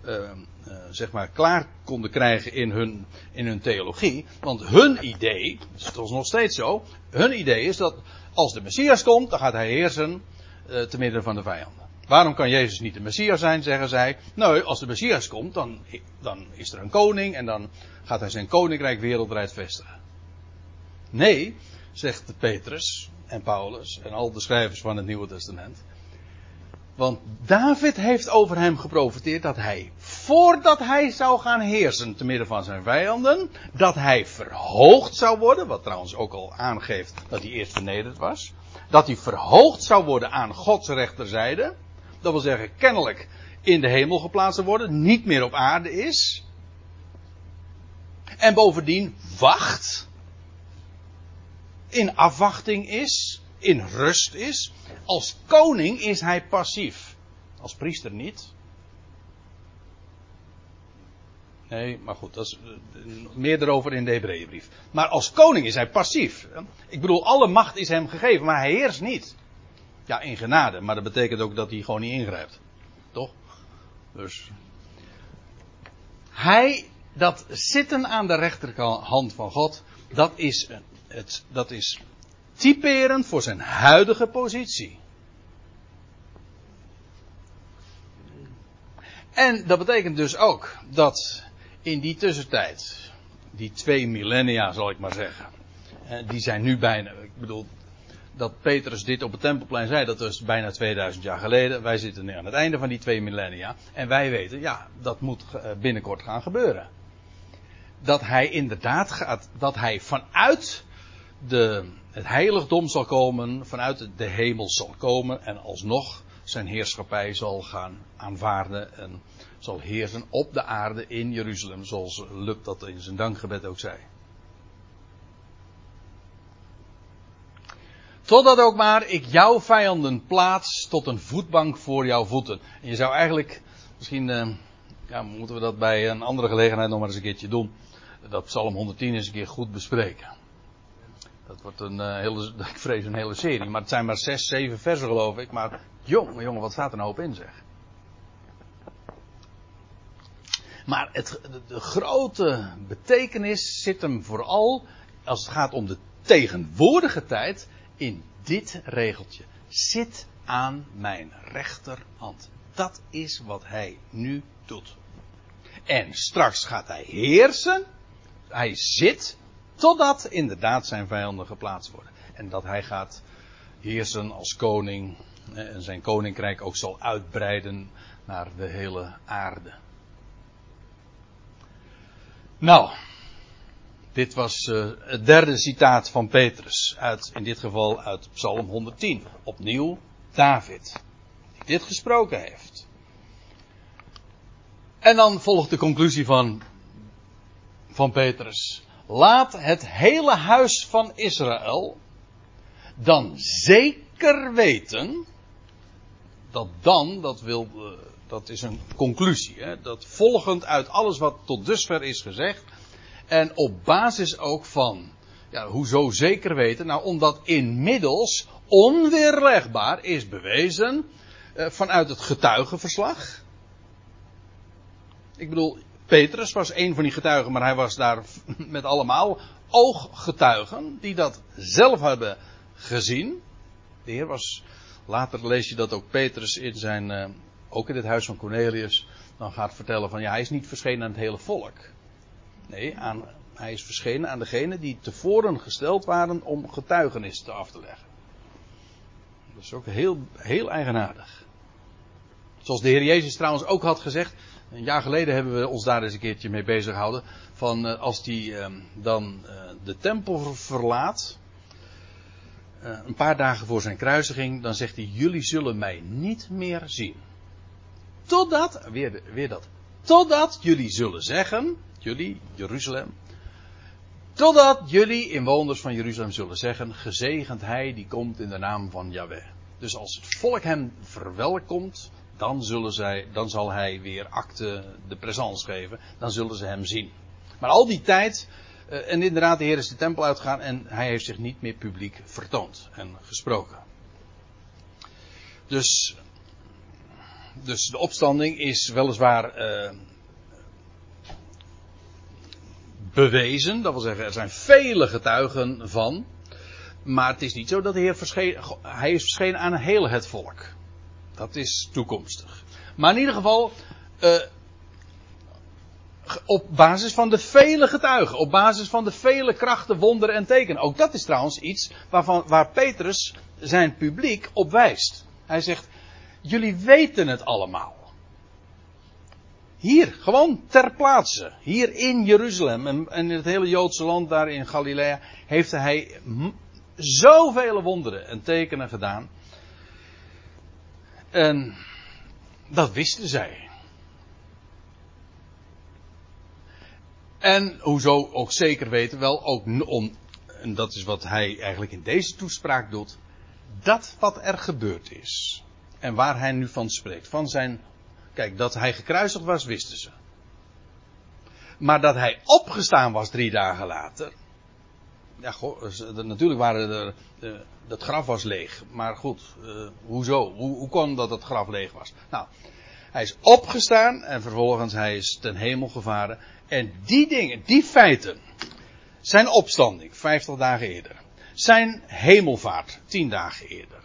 Speaker 1: uh, uh, zeg maar klaar konden krijgen in hun, in hun theologie. Want hun idee, dat is nog steeds zo, hun idee is dat als de Messias komt, dan gaat hij heersen uh, te midden van de vijanden. Waarom kan Jezus niet de Messias zijn, zeggen zij. Nee, als de Messias komt, dan, dan is er een koning en dan gaat hij zijn koninkrijk wereldwijd vestigen. Nee, zegt Petrus en Paulus en al de schrijvers van het Nieuwe Testament. Want David heeft over hem geprofiteerd dat hij, voordat hij zou gaan heersen te midden van zijn vijanden, dat hij verhoogd zou worden, wat trouwens ook al aangeeft dat hij eerst vernederd was, dat hij verhoogd zou worden aan Gods rechterzijde, dat wil zeggen kennelijk in de hemel geplaatst worden, niet meer op aarde is, en bovendien wacht, in afwachting is, in rust is. Als koning is hij passief. Als priester niet. Nee, maar goed, dat is meer erover in de Hebreeënbrief. Maar als koning is hij passief. Ik bedoel, alle macht is hem gegeven, maar hij heerst niet. Ja, in genade, maar dat betekent ook dat hij gewoon niet ingrijpt. Toch? Dus. Hij, dat zitten aan de rechterhand van God, dat is, het, dat is typerend voor zijn huidige positie. En dat betekent dus ook dat in die tussentijd, die twee millennia zal ik maar zeggen, die zijn nu bijna, ik bedoel, dat Petrus dit op het Tempelplein zei, dat was bijna 2000 jaar geleden. Wij zitten nu aan het einde van die twee millennia. En wij weten, ja, dat moet eh, binnenkort gaan gebeuren. Dat hij inderdaad gaat, dat hij vanuit de, het heiligdom zal komen, vanuit de hemel zal komen en alsnog zijn heerschappij zal gaan aanvaarden en zal heersen op de aarde in Jeruzalem, zoals Lub dat in zijn dankgebed ook zei. Totdat ook maar ik jouw vijanden plaats tot een voetbank voor jouw voeten. En je zou eigenlijk, misschien uh, ja, moeten we dat bij een andere gelegenheid nog maar eens een keertje doen. Dat Psalm 110 eens een keer goed bespreken. Dat wordt een uh, hele, [LAUGHS] ik vrees een hele serie. Maar het zijn maar zes, zeven versen geloof ik. Maar jongen, jongen, wat staat er nou op in zeg. Maar het, de grote betekenis zit hem vooral, als het gaat om de tegenwoordige tijd, in dit regeltje. Zit aan mijn rechterhand. Dat is wat hij nu doet. En straks gaat hij heersen. Hij zit totdat inderdaad zijn vijanden geplaatst worden. En dat hij gaat heersen als koning. En zijn koninkrijk ook zal uitbreiden naar de hele aarde. Nou, dit was uh, het derde citaat van Petrus. Uit, in dit geval uit Psalm 110. Opnieuw David. Die dit gesproken heeft. En dan volgt de conclusie van, van Petrus. Laat het hele huis van Israël dan zeker weten. Dat dan, dat wil, uh, dat is een conclusie. Hè, dat volgend uit alles wat tot dusver is gezegd en op basis ook van, ja, hoezo zeker weten? Nou, omdat inmiddels onweerlegbaar is bewezen eh, vanuit het getuigenverslag. Ik bedoel, Petrus was een van die getuigen, maar hij was daar [LAUGHS] met allemaal ooggetuigen die dat zelf hebben gezien. De Heer was, later lees je dat ook Petrus in zijn, uh, ook in het huis van Cornelius, dan gaat vertellen van ja, hij is niet verschenen aan het hele volk. Nee, aan, hij is verschenen aan degenen die tevoren gesteld waren om getuigenis te af te leggen. Dat is ook heel, heel eigenaardig. Zoals de Heer Jezus trouwens ook had gezegd. Een jaar geleden hebben we ons daar eens een keertje mee bezig gehouden. Van uh, als hij uh, dan uh, de tempel verlaat. Eh, een paar dagen voor zijn kruisiging. Dan zegt hij: Jullie zullen mij niet meer zien. Totdat, weer, weer dat. Totdat jullie zullen zeggen jullie, Jeruzalem. Totdat jullie inwoners van Jeruzalem zullen zeggen: gezegend hij die komt in de naam van Yahweh. Dus als het volk hem verwelkomt, dan, zullen zij, dan zal hij weer acte de présence geven. Dan zullen ze hem zien. Maar al die tijd, eh, en inderdaad, de Heer is de tempel uitgegaan en hij heeft zich niet meer publiek vertoond en gesproken. Dus, dus de opstanding is weliswaar uh, bewezen. Dat wil zeggen, er zijn vele getuigen van. Maar het is niet zo dat de Heer verscheen, hij is verschenen aan heel het volk. Dat is toekomstig. Maar in ieder geval, uh, op basis van de vele getuigen, op basis van de vele krachten, wonderen en tekenen. Ook dat is trouwens iets waarvan, waar Petrus zijn publiek op wijst. Hij zegt, jullie weten het allemaal. Hier, gewoon ter plaatse. Hier in Jeruzalem en, in het hele Joodse land daar in Galilea heeft hij zoveel wonderen en tekenen gedaan. En dat wisten zij. En hoezo ook zeker weten, wel ook om, en dat is wat hij eigenlijk in deze toespraak doet, dat wat er gebeurd is. En waar hij nu van spreekt, van zijn Kijk, dat hij gekruisigd was, wisten ze. Maar dat hij opgestaan was drie dagen later. Ja, natuurlijk waren er. Dat graf was leeg. Maar goed, uh, hoezo? Hoe, hoe kwam dat het graf leeg was? Nou, Hij is opgestaan en vervolgens hij is ten hemel gevaren. En die dingen, die feiten, zijn opstanding, 50 dagen eerder. Zijn hemelvaart, 10 dagen eerder.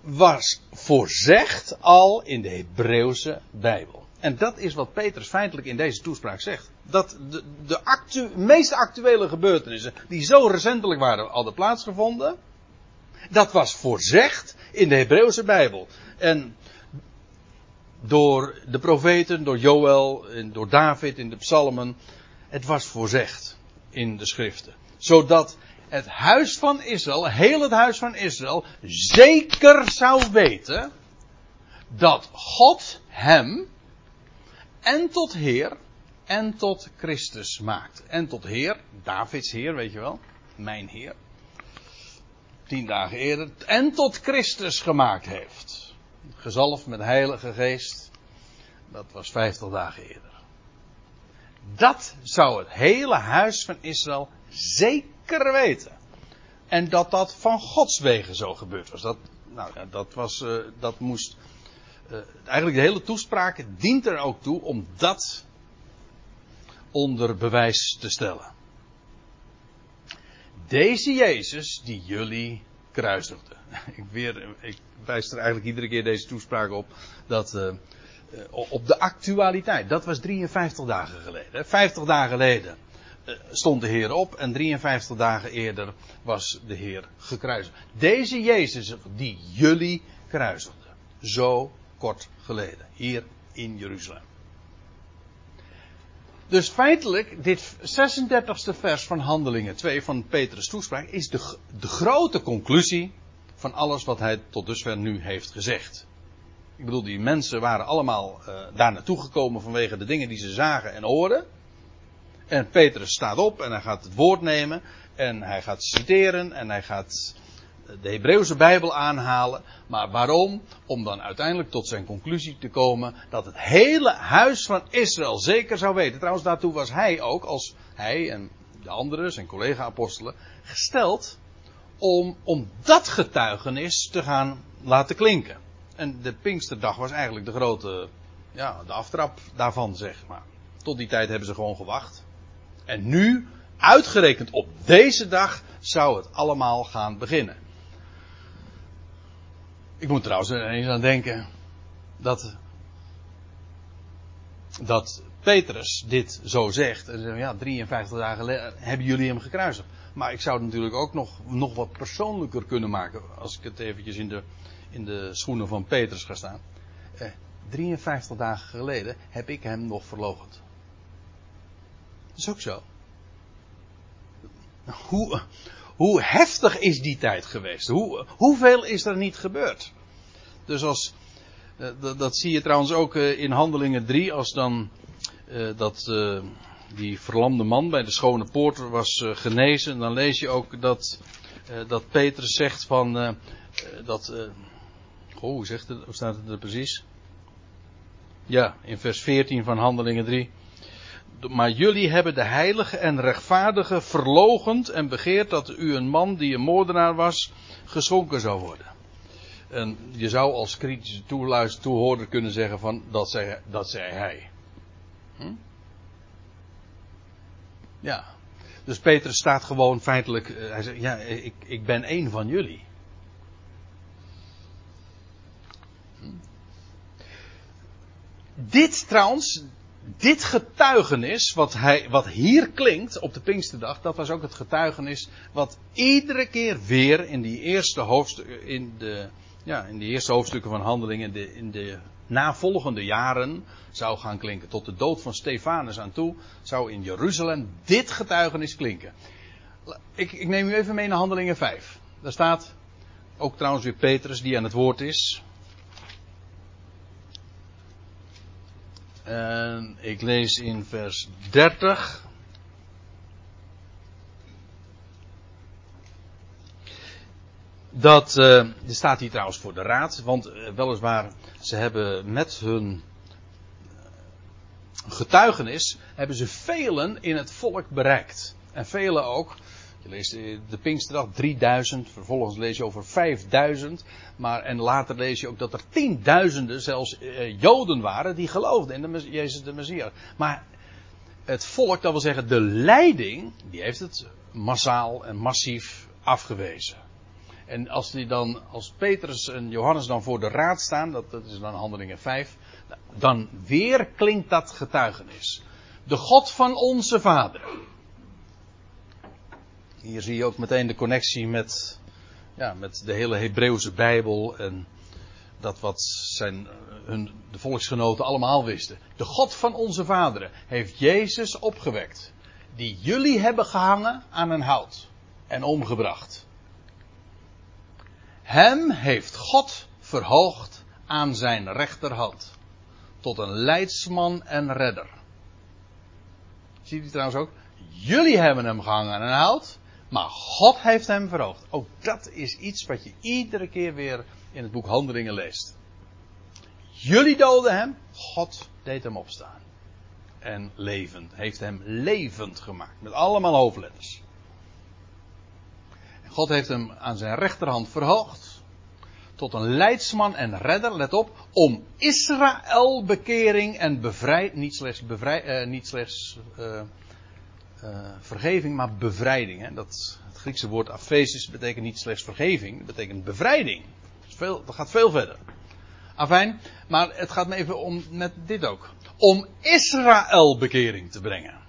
Speaker 1: Was voorzegd al in de Hebreeuwse Bijbel. En dat is wat Petrus feitelijk in deze toespraak zegt. Dat de, de meest actuele gebeurtenissen, die zo recentelijk waren, hadden plaatsgevonden. Dat was voorzegd in de Hebreeuwse Bijbel. En door de profeten, door Joël, door David in de psalmen. Het was voorzegd in de schriften. Zodat het huis van Israël, heel het huis van Israël, zeker zou weten dat God hem en tot Heer en tot Christus maakt. En tot Heer, Davids Heer, weet je wel, mijn Heer. Tien dagen eerder. En tot Christus gemaakt heeft. Gezalfd met Heilige Geest. Dat was vijftig dagen eerder. Dat zou het hele huis van Israël zeker weten. En dat dat van Gods wegen zo gebeurd was. Dat, nou ja, dat was, uh, dat moest, uh, eigenlijk de hele toespraak dient er ook toe om dat onder bewijs te stellen. Deze Jezus die jullie kruisigde. [LAUGHS] Ik, ik wijs er eigenlijk iedere keer deze toespraak op dat uh, op de actualiteit. Dat was 53 dagen geleden. 50 dagen geleden stond de Heer op en 53 dagen eerder was de Heer gekruisigd. Deze Jezus die jullie kruisigde. Zo kort geleden. Hier in Jeruzalem. Dus feitelijk, dit 36e vers van Handelingen 2 van Petrus toespraak is de, de grote conclusie van alles wat hij tot dusver nu heeft gezegd. Ik bedoel, die mensen waren allemaal uh, daar naartoe gekomen vanwege de dingen die ze zagen en hoorden. En Petrus staat op en hij gaat het woord nemen en hij gaat citeren en hij gaat de Hebreeuwse Bijbel aanhalen. Maar waarom? Om dan uiteindelijk tot zijn conclusie te komen dat het hele huis van Israël zeker zou weten. Trouwens, daartoe was hij ook, als hij en de anderen, zijn collega-apostelen, gesteld om, om dat getuigenis te gaan laten klinken. En de Pinksterdag was eigenlijk de grote, ja, de aftrap daarvan, zeg maar. Tot die tijd hebben ze gewoon gewacht. En nu, uitgerekend op deze dag, zou het allemaal gaan beginnen. Ik moet trouwens eens aan denken dat, dat Petrus dit zo zegt. En ja, 53 dagen hebben jullie hem gekruisigd. Maar ik zou het natuurlijk ook nog, nog wat persoonlijker kunnen maken. Als ik het eventjes in de, in de schoenen van Petrus ga staan. Eh, 53 dagen geleden heb ik hem nog verlogend. Dat is ook zo. Hoe, hoe heftig is die tijd geweest? Hoe, hoeveel is er niet gebeurd? Dus als, uh, dat, dat, zie je trouwens ook uh, in Handelingen 3, als dan uh, dat die verlamde man bij de schone poort was genezen, dan lees je ook dat, dat Petrus zegt van, dat, goh, hoe, zegt het, hoe staat het er precies? Ja, in vers 14 van Handelingen 3 maar jullie hebben de heilige en rechtvaardige verlogend en begeerd dat u een man die een moordenaar was, geschonken zou worden. En je zou als kritische toehoorder kunnen zeggen van, dat zei, dat zei hij. Hm? Ja. Dus Petrus staat gewoon feitelijk, uh, hij zegt, ja, ik, ik ben één van jullie. Hm? Dit trouwens, dit getuigenis, wat, hij, wat hier klinkt op de Pinksterdag, dat was ook het getuigenis wat iedere keer weer in die eerste hoofdstukken, in de, ja, in de eerste hoofdstukken van handelingen, in de, in de navolgende jaren zou gaan klinken. Tot de dood van Stefanus aan toe zou in Jeruzalem dit getuigenis klinken. Ik, ik neem u even mee naar handelingen 5. Daar staat ook trouwens weer Petrus die aan het woord is. En ik lees in vers 30. Dat, uh, dit staat hier trouwens voor de raad, want uh, weliswaar, ze hebben met hun getuigenis, hebben ze velen in het volk bereikt. En velen ook Je leest de Pinksterdag 3000, vervolgens lees je over 5000. Maar, en later lees je ook dat er tienduizenden zelfs eh, Joden waren die geloofden in de, Jezus de Messias. Maar het volk, dat wil zeggen de leiding, die heeft het massaal en massief afgewezen. En als, die dan, als Petrus en Johannes dan voor de raad staan, dat, dat is dan handelingen 5, dan weer klinkt dat getuigenis. De God van onze Vader. Hier zie je ook meteen de connectie met, ja, met de hele Hebreeuwse Bijbel en dat wat zijn, hun, de volksgenoten allemaal wisten. De God van onze vaderen heeft Jezus opgewekt, die jullie hebben gehangen aan een hout en omgebracht. Hem heeft God verhoogd aan zijn rechterhand, tot een leidsman en redder. Ziet u trouwens ook? Jullie hebben hem gehangen aan een hout, maar God heeft hem verhoogd. Ook dat is iets wat je iedere keer weer in het boek Handelingen leest. Jullie doden hem, God deed hem opstaan. En levend, heeft hem levend gemaakt. Met allemaal hoofdletters. God heeft hem aan zijn rechterhand verhoogd. Tot een leidsman en redder, let op. Om Israël bekering en bevrijd, niet slechts, bevrij, uh, niet slechts uh, uh, vergeving, maar bevrijding. Hè. Dat, het Griekse woord afesis betekent niet slechts vergeving, het betekent bevrijding. Dat, veel, gaat veel verder. Afijn, maar het gaat me even om met dit ook. Om Israël bekering te brengen.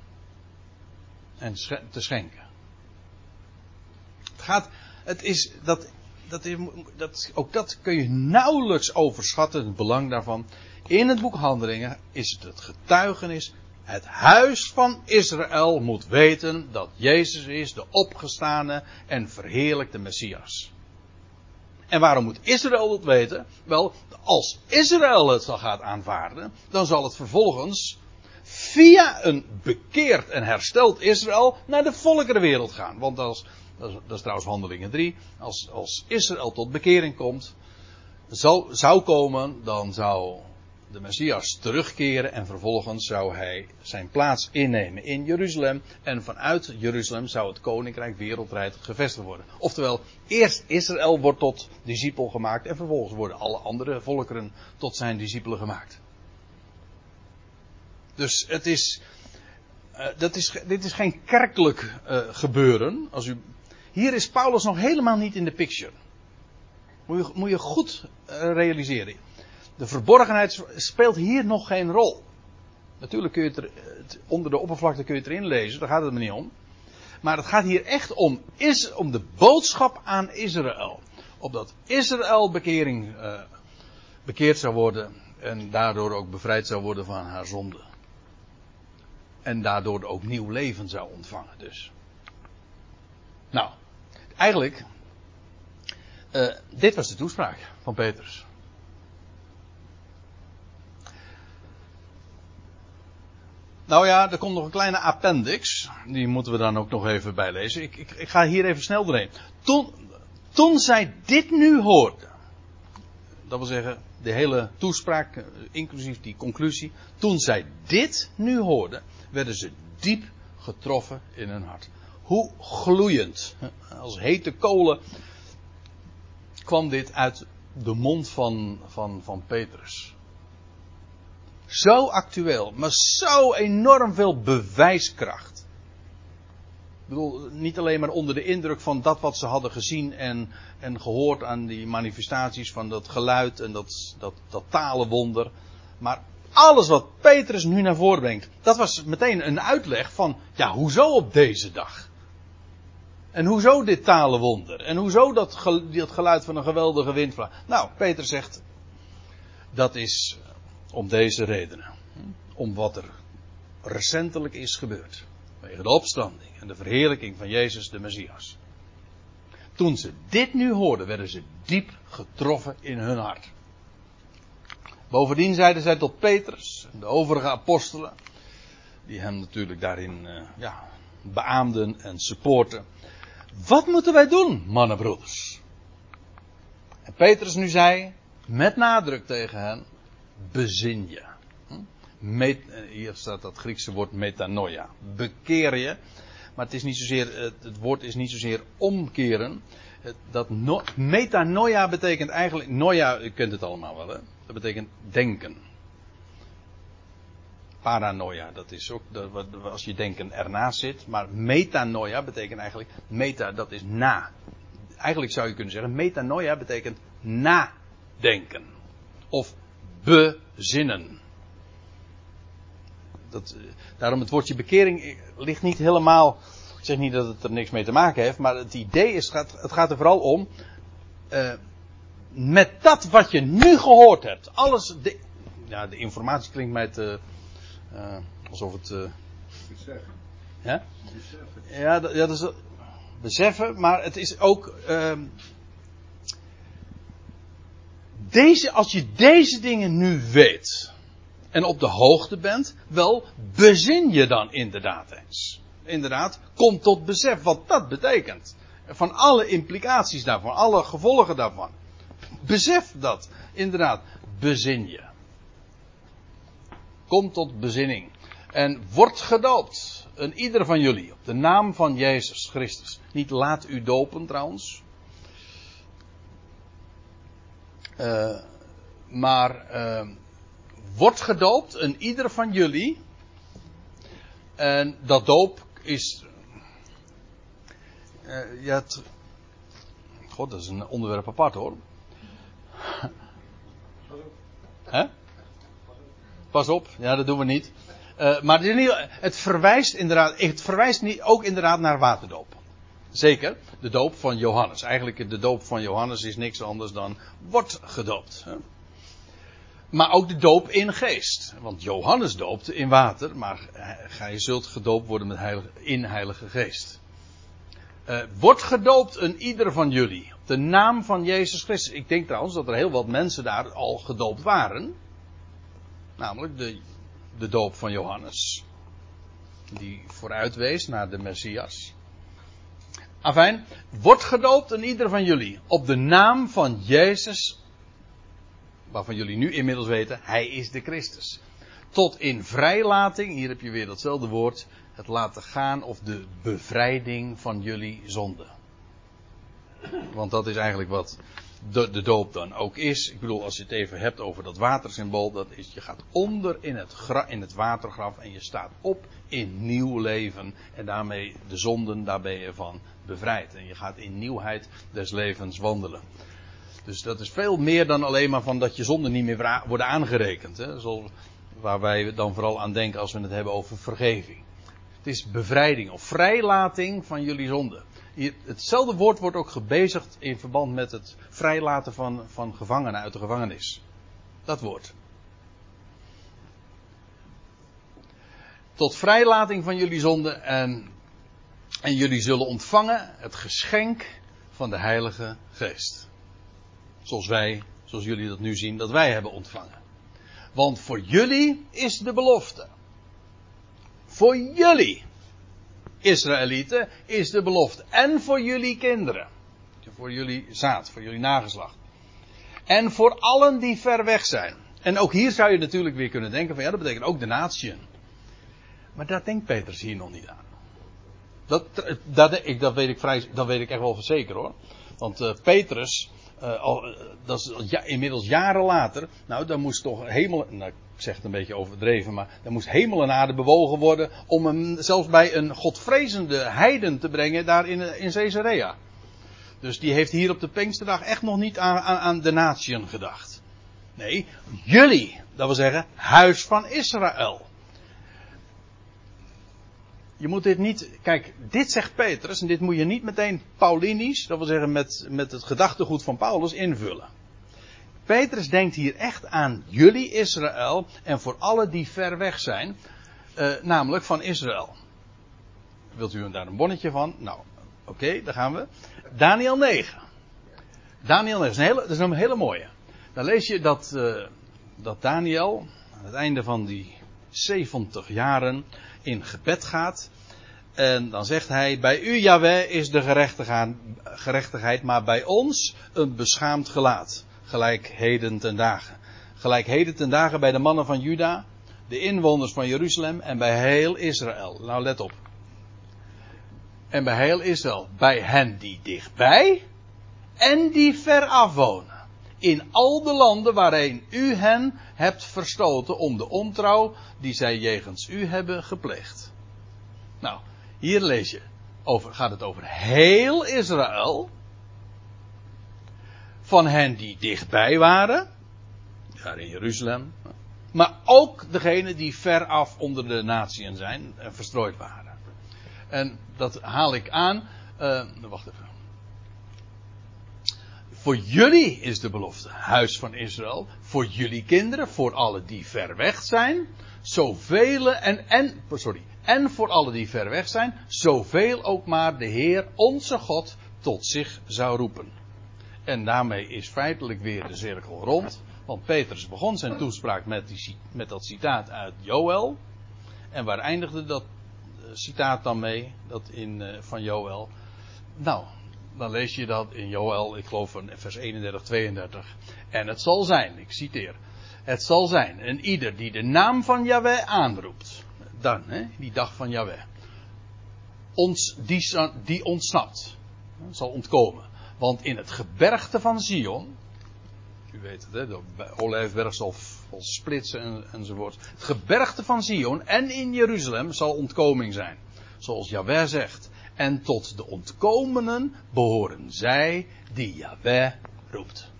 Speaker 1: En te schenken. Het gaat, het is, dat, dat, is, dat, ook dat kun je nauwelijks overschatten, het belang daarvan. In het boek Handelingen is het het getuigenis het huis van Israël moet weten dat Jezus is de opgestane en verheerlijkte Messias. En waarom moet Israël dat weten? Wel, als Israël het zal gaat aanvaarden, dan zal het vervolgens via een bekeerd en hersteld Israël naar de volkerenwereld gaan. Want als, dat is, dat is trouwens handelingen 3, als, als Israël tot bekering komt, zal, zou komen, dan zou de Messias terugkeren en vervolgens zou hij zijn plaats innemen in Jeruzalem. En vanuit Jeruzalem zou het koninkrijk wereldwijd gevestigd worden. Oftewel, eerst Israël wordt tot discipel gemaakt en vervolgens worden alle andere volkeren tot zijn discipelen gemaakt. Dus het is, uh, dat is, dit is geen kerkelijk uh, gebeuren. Als u, hier is Paulus nog helemaal niet in de picture. Moet je, moet je goed uh, realiseren de verborgenheid speelt hier nog geen rol. Natuurlijk kun je het, er, onder de oppervlakte kun je het erin lezen, daar gaat het me niet om. Maar het gaat hier echt om, is, om de boodschap aan Israël. Opdat Israël bekering, uh, bekeerd zou worden en daardoor ook bevrijd zou worden van haar zonde. En daardoor ook nieuw leven zou ontvangen dus. Nou, eigenlijk, uh, dit was de toespraak van Petrus. Nou ja, er komt nog een kleine appendix. Die moeten we dan ook nog even bijlezen. Ik, ik, ik ga hier even snel doorheen. Toen, toen zij dit nu hoorden. Dat wil zeggen, de hele toespraak, eh, inclusief die conclusie. Toen zij dit nu hoorden, werden ze diep getroffen in hun hart. Hoe gloeiend, als hete kolen, kwam dit uit de mond van, van, van Petrus. Zo actueel, maar zo enorm veel bewijskracht. Ik bedoel, niet alleen maar onder de indruk van dat wat ze hadden gezien en, en gehoord aan die manifestaties van dat geluid en dat, dat, dat talenwonder. Maar alles wat Petrus nu naar voren brengt, dat was meteen een uitleg van, ja, hoezo op deze dag? En hoezo dit talenwonder? En hoezo dat, geluid van een geweldige windvlaag? Nou, Peter zegt, dat is om deze redenen. Om wat er recentelijk is gebeurd. Vanwege de opstanding en de verheerlijking van Jezus de Messias. Toen ze dit nu hoorden, werden ze diep getroffen in hun hart. Bovendien zeiden zij tot Petrus en de overige apostelen, die hem natuurlijk daarin uh, ja, beaamden en supporten. Wat moeten wij doen, mannenbroeders? En Petrus nu zei, met nadruk tegen hen, bezin je. Met, hier staat dat Griekse woord metanoia. Bekeer je. maar het, is niet zozeer, het, woord is niet zozeer omkeren. Dat no, metanoia betekent eigenlijk, noia, u kent het allemaal wel hè, dat betekent denken. Paranoia, dat is ook dat, als je denken ernaast zit. Maar metanoia betekent eigenlijk, meta dat is na. Eigenlijk zou je kunnen zeggen, metanoia betekent nadenken. Of bezinnen. Dat, eh, daarom het woordje bekering ligt niet helemaal. Ik zeg niet dat het er niks mee te maken heeft, maar het idee is, het gaat er vooral om. Uh, met dat wat je nu gehoord hebt, alles. De, ja, de informatie klinkt mij te. Uh, alsof het. Uh, beseffen. Ja? Beseffen. Ja, dat, ja, dat is. Beseffen, maar het is ook. Deze, als je deze dingen nu weet en op de hoogte bent, wel bezin je dan inderdaad eens. Inderdaad, kom tot besef wat dat betekent. Van alle implicaties daarvan, alle gevolgen daarvan. Besef dat, inderdaad, bezin je. Kom tot bezinning. En word gedoopt, een ieder van jullie, op de naam van Jezus Christus. Niet laat u dopen trouwens. Uh, maar uh, wordt gedoopt, een ieder van jullie. En dat doop is. Uh, ja, het, God, dat is een onderwerp apart hoor. Pas op, ja, dat doen we niet. Uh, maar het, het verwijst inderdaad, het verwijst niet, ook inderdaad naar waterdoop. Zeker, de doop van Johannes. Eigenlijk de doop van Johannes is niks anders dan wordt gedoopt. Maar ook de doop in geest. Want Johannes doopte in water, maar gij zult gedoopt worden met heilige, in heilige geest. Uh, wordt gedoopt een ieder van jullie. Op de naam van Jezus Christus. Ik denk trouwens dat er heel wat mensen daar al gedoopt waren. Namelijk de, de doop van Johannes. Die vooruitwees naar de Messias. Afijn, wordt gedoopt een ieder van jullie. Op de naam van Jezus waarvan jullie nu inmiddels weten, hij is de Christus. Tot in vrijlating, hier heb je weer datzelfde woord, het laten gaan of de bevrijding van jullie zonde. Want dat is eigenlijk wat de, de, doop dan ook is. Ik bedoel, als je het even hebt over dat watersymbool, dat is, je gaat onder in het, gra, in het watergraf en je staat op in nieuw leven. En daarmee de zonden, daar ben je van bevrijd. En je gaat in nieuwheid des levens wandelen. Dus dat is veel meer dan alleen maar van dat je zonden niet meer worden aangerekend. Hè? Zoals, waar wij dan vooral aan denken als we het hebben over vergeving. Het is bevrijding of vrijlating van jullie zonden. hetzelfde woord wordt ook gebezigd in verband met het vrijlaten van, van gevangenen uit de gevangenis. Dat woord. Tot vrijlating van jullie zonden en, en jullie zullen ontvangen het geschenk van de Heilige Geest. Zoals wij, zoals jullie dat nu zien, dat wij hebben ontvangen. Want voor jullie is de belofte. Voor jullie, Israëlieten, is de belofte. En voor jullie kinderen. Voor jullie zaad, voor jullie nageslacht. En voor allen die ver weg zijn. En ook hier zou je natuurlijk weer kunnen denken van ja, dat betekent ook de natieën. Maar daar denkt Petrus hier nog niet aan. Dat, dat, ik, dat, weet ik vrij, dat weet ik echt wel zeker hoor. Want uh, Petrus, uh, al, eh, dat is ja, inmiddels jaren later. Nou, dan moest toch hemel. Nou, zeg het een beetje overdreven, maar dan moest hemel en aarde bewogen worden. om hem zelfs bij een godvrezende heiden te brengen daar in, in Caesarea. Dus die heeft hier op de Pinksterdag echt nog niet aan, aan, aan de natieën gedacht. Nee, jullie, dat wil zeggen, huis van Israël je moet dit niet. Kijk, dit zegt Petrus en dit moet je niet meteen Paulinisch, dat wil zeggen met, met het gedachtegoed van Paulus, invullen. Petrus denkt hier echt aan jullie Israël en voor alle die ver weg zijn, uh, namelijk van Israël. Wilt u daar een bonnetje van? Nou, oké, daar gaan we. Daniel 9. Daniel 9, dat is een hele, dat is een hele mooie. Dan lees je dat, uh, dat Daniel aan het einde van die 70 jaren in gebed gaat. En dan zegt hij, bij u Yahweh is de gerechtigheid, maar bij ons een beschaamd gelaat. Gelijk heden ten dagen. Gelijk heden ten dagen bij de mannen van Juda, de inwoners van Jeruzalem en bij heel Israël. Nou let op. En bij heel Israël. Bij hen die dichtbij en die ver af wonen. In al de landen waarin u hen hebt verstoten om de ontrouw die zij jegens u hebben gepleegd. Nou, hier lees je. Over, gaat het over heel Israël. Van hen die dichtbij waren. Daar in Jeruzalem. Maar ook degenen die ver af onder de natieën zijn en verstrooid waren. En dat haal ik aan. Uh, wacht even. Voor jullie is de belofte, huis van Israël. Voor jullie kinderen, voor alle die ver weg zijn. Zoveel en, en, sorry, en voor alle die ver weg zijn. Zoveel ook maar de Heer, onze God, tot zich zou roepen. En daarmee is feitelijk weer de cirkel rond. Want Petrus begon zijn toespraak met, die, met dat citaat uit Joël. En waar eindigde dat eh, citaat dan mee? Dat in, uh, van Joël. Nou, dan lees je dat in Joël, ik geloof van vers 31, 32. En het zal zijn, ik citeer. Het zal zijn, en ieder die de naam van Yahweh aanroept. Dan, hè, die dag van Yahweh. Ons, die, die ontsnapt. Zal ontkomen. Want in het gebergte van Zion, u weet het, hè, de olijfberg zal, splitsen en, enzovoort. Het gebergte van Zion en in Jeruzalem zal ontkoming zijn. Zoals Jaweh zegt. En tot de ontkomenen behoren zij die Jaweh roept.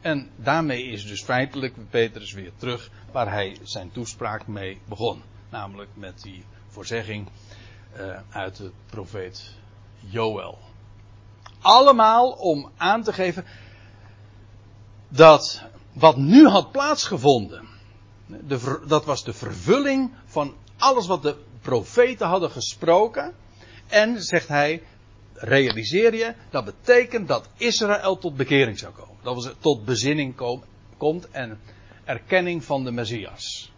Speaker 1: En daarmee is dus feitelijk Petrus weer terug waar hij zijn toespraak mee begon. Namelijk met die voorzegging uh, uit de profeet Joël. Allemaal om aan te geven dat wat nu had plaatsgevonden, de, dat was de vervulling van alles wat de profeten hadden gesproken. En zegt hij, realiseer je, dat betekent dat Israël tot bekering zou komen. Dat was tot bezinning kom, komt en erkenning van de Messias.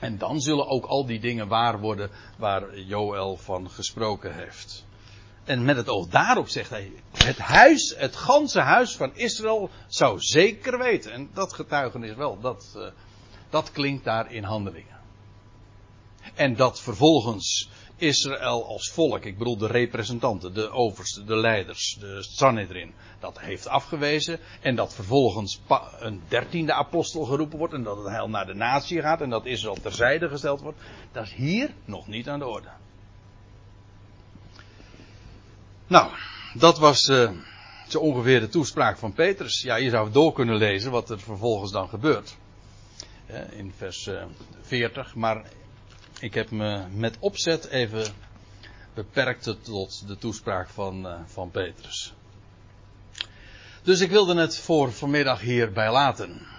Speaker 1: En dan zullen ook al die dingen waar worden waar Joël van gesproken heeft. En met het oog daarop zegt hij, het huis, het ganse huis van Israël zou zeker weten. En dat getuigenis wel, dat, uh, dat klinkt daar in handelingen. En dat vervolgens Israël als volk, ik bedoel de representanten, de oversten, de leiders, de Sanhedrin, dat heeft afgewezen. En dat vervolgens een dertiende apostel geroepen wordt en dat het heil naar de natie gaat en dat Israël terzijde gesteld wordt. Dat is hier nog niet aan de orde. Nou, dat was uh, zo ongeveer de toespraak van Petrus. Ja, je zou door kunnen lezen wat er vervolgens dan gebeurt. In vers uh, eh, 40. Maar ik heb me met opzet even beperkt tot de toespraak van, van Petrus. Dus ik wilde het voor vanmiddag hierbij laten.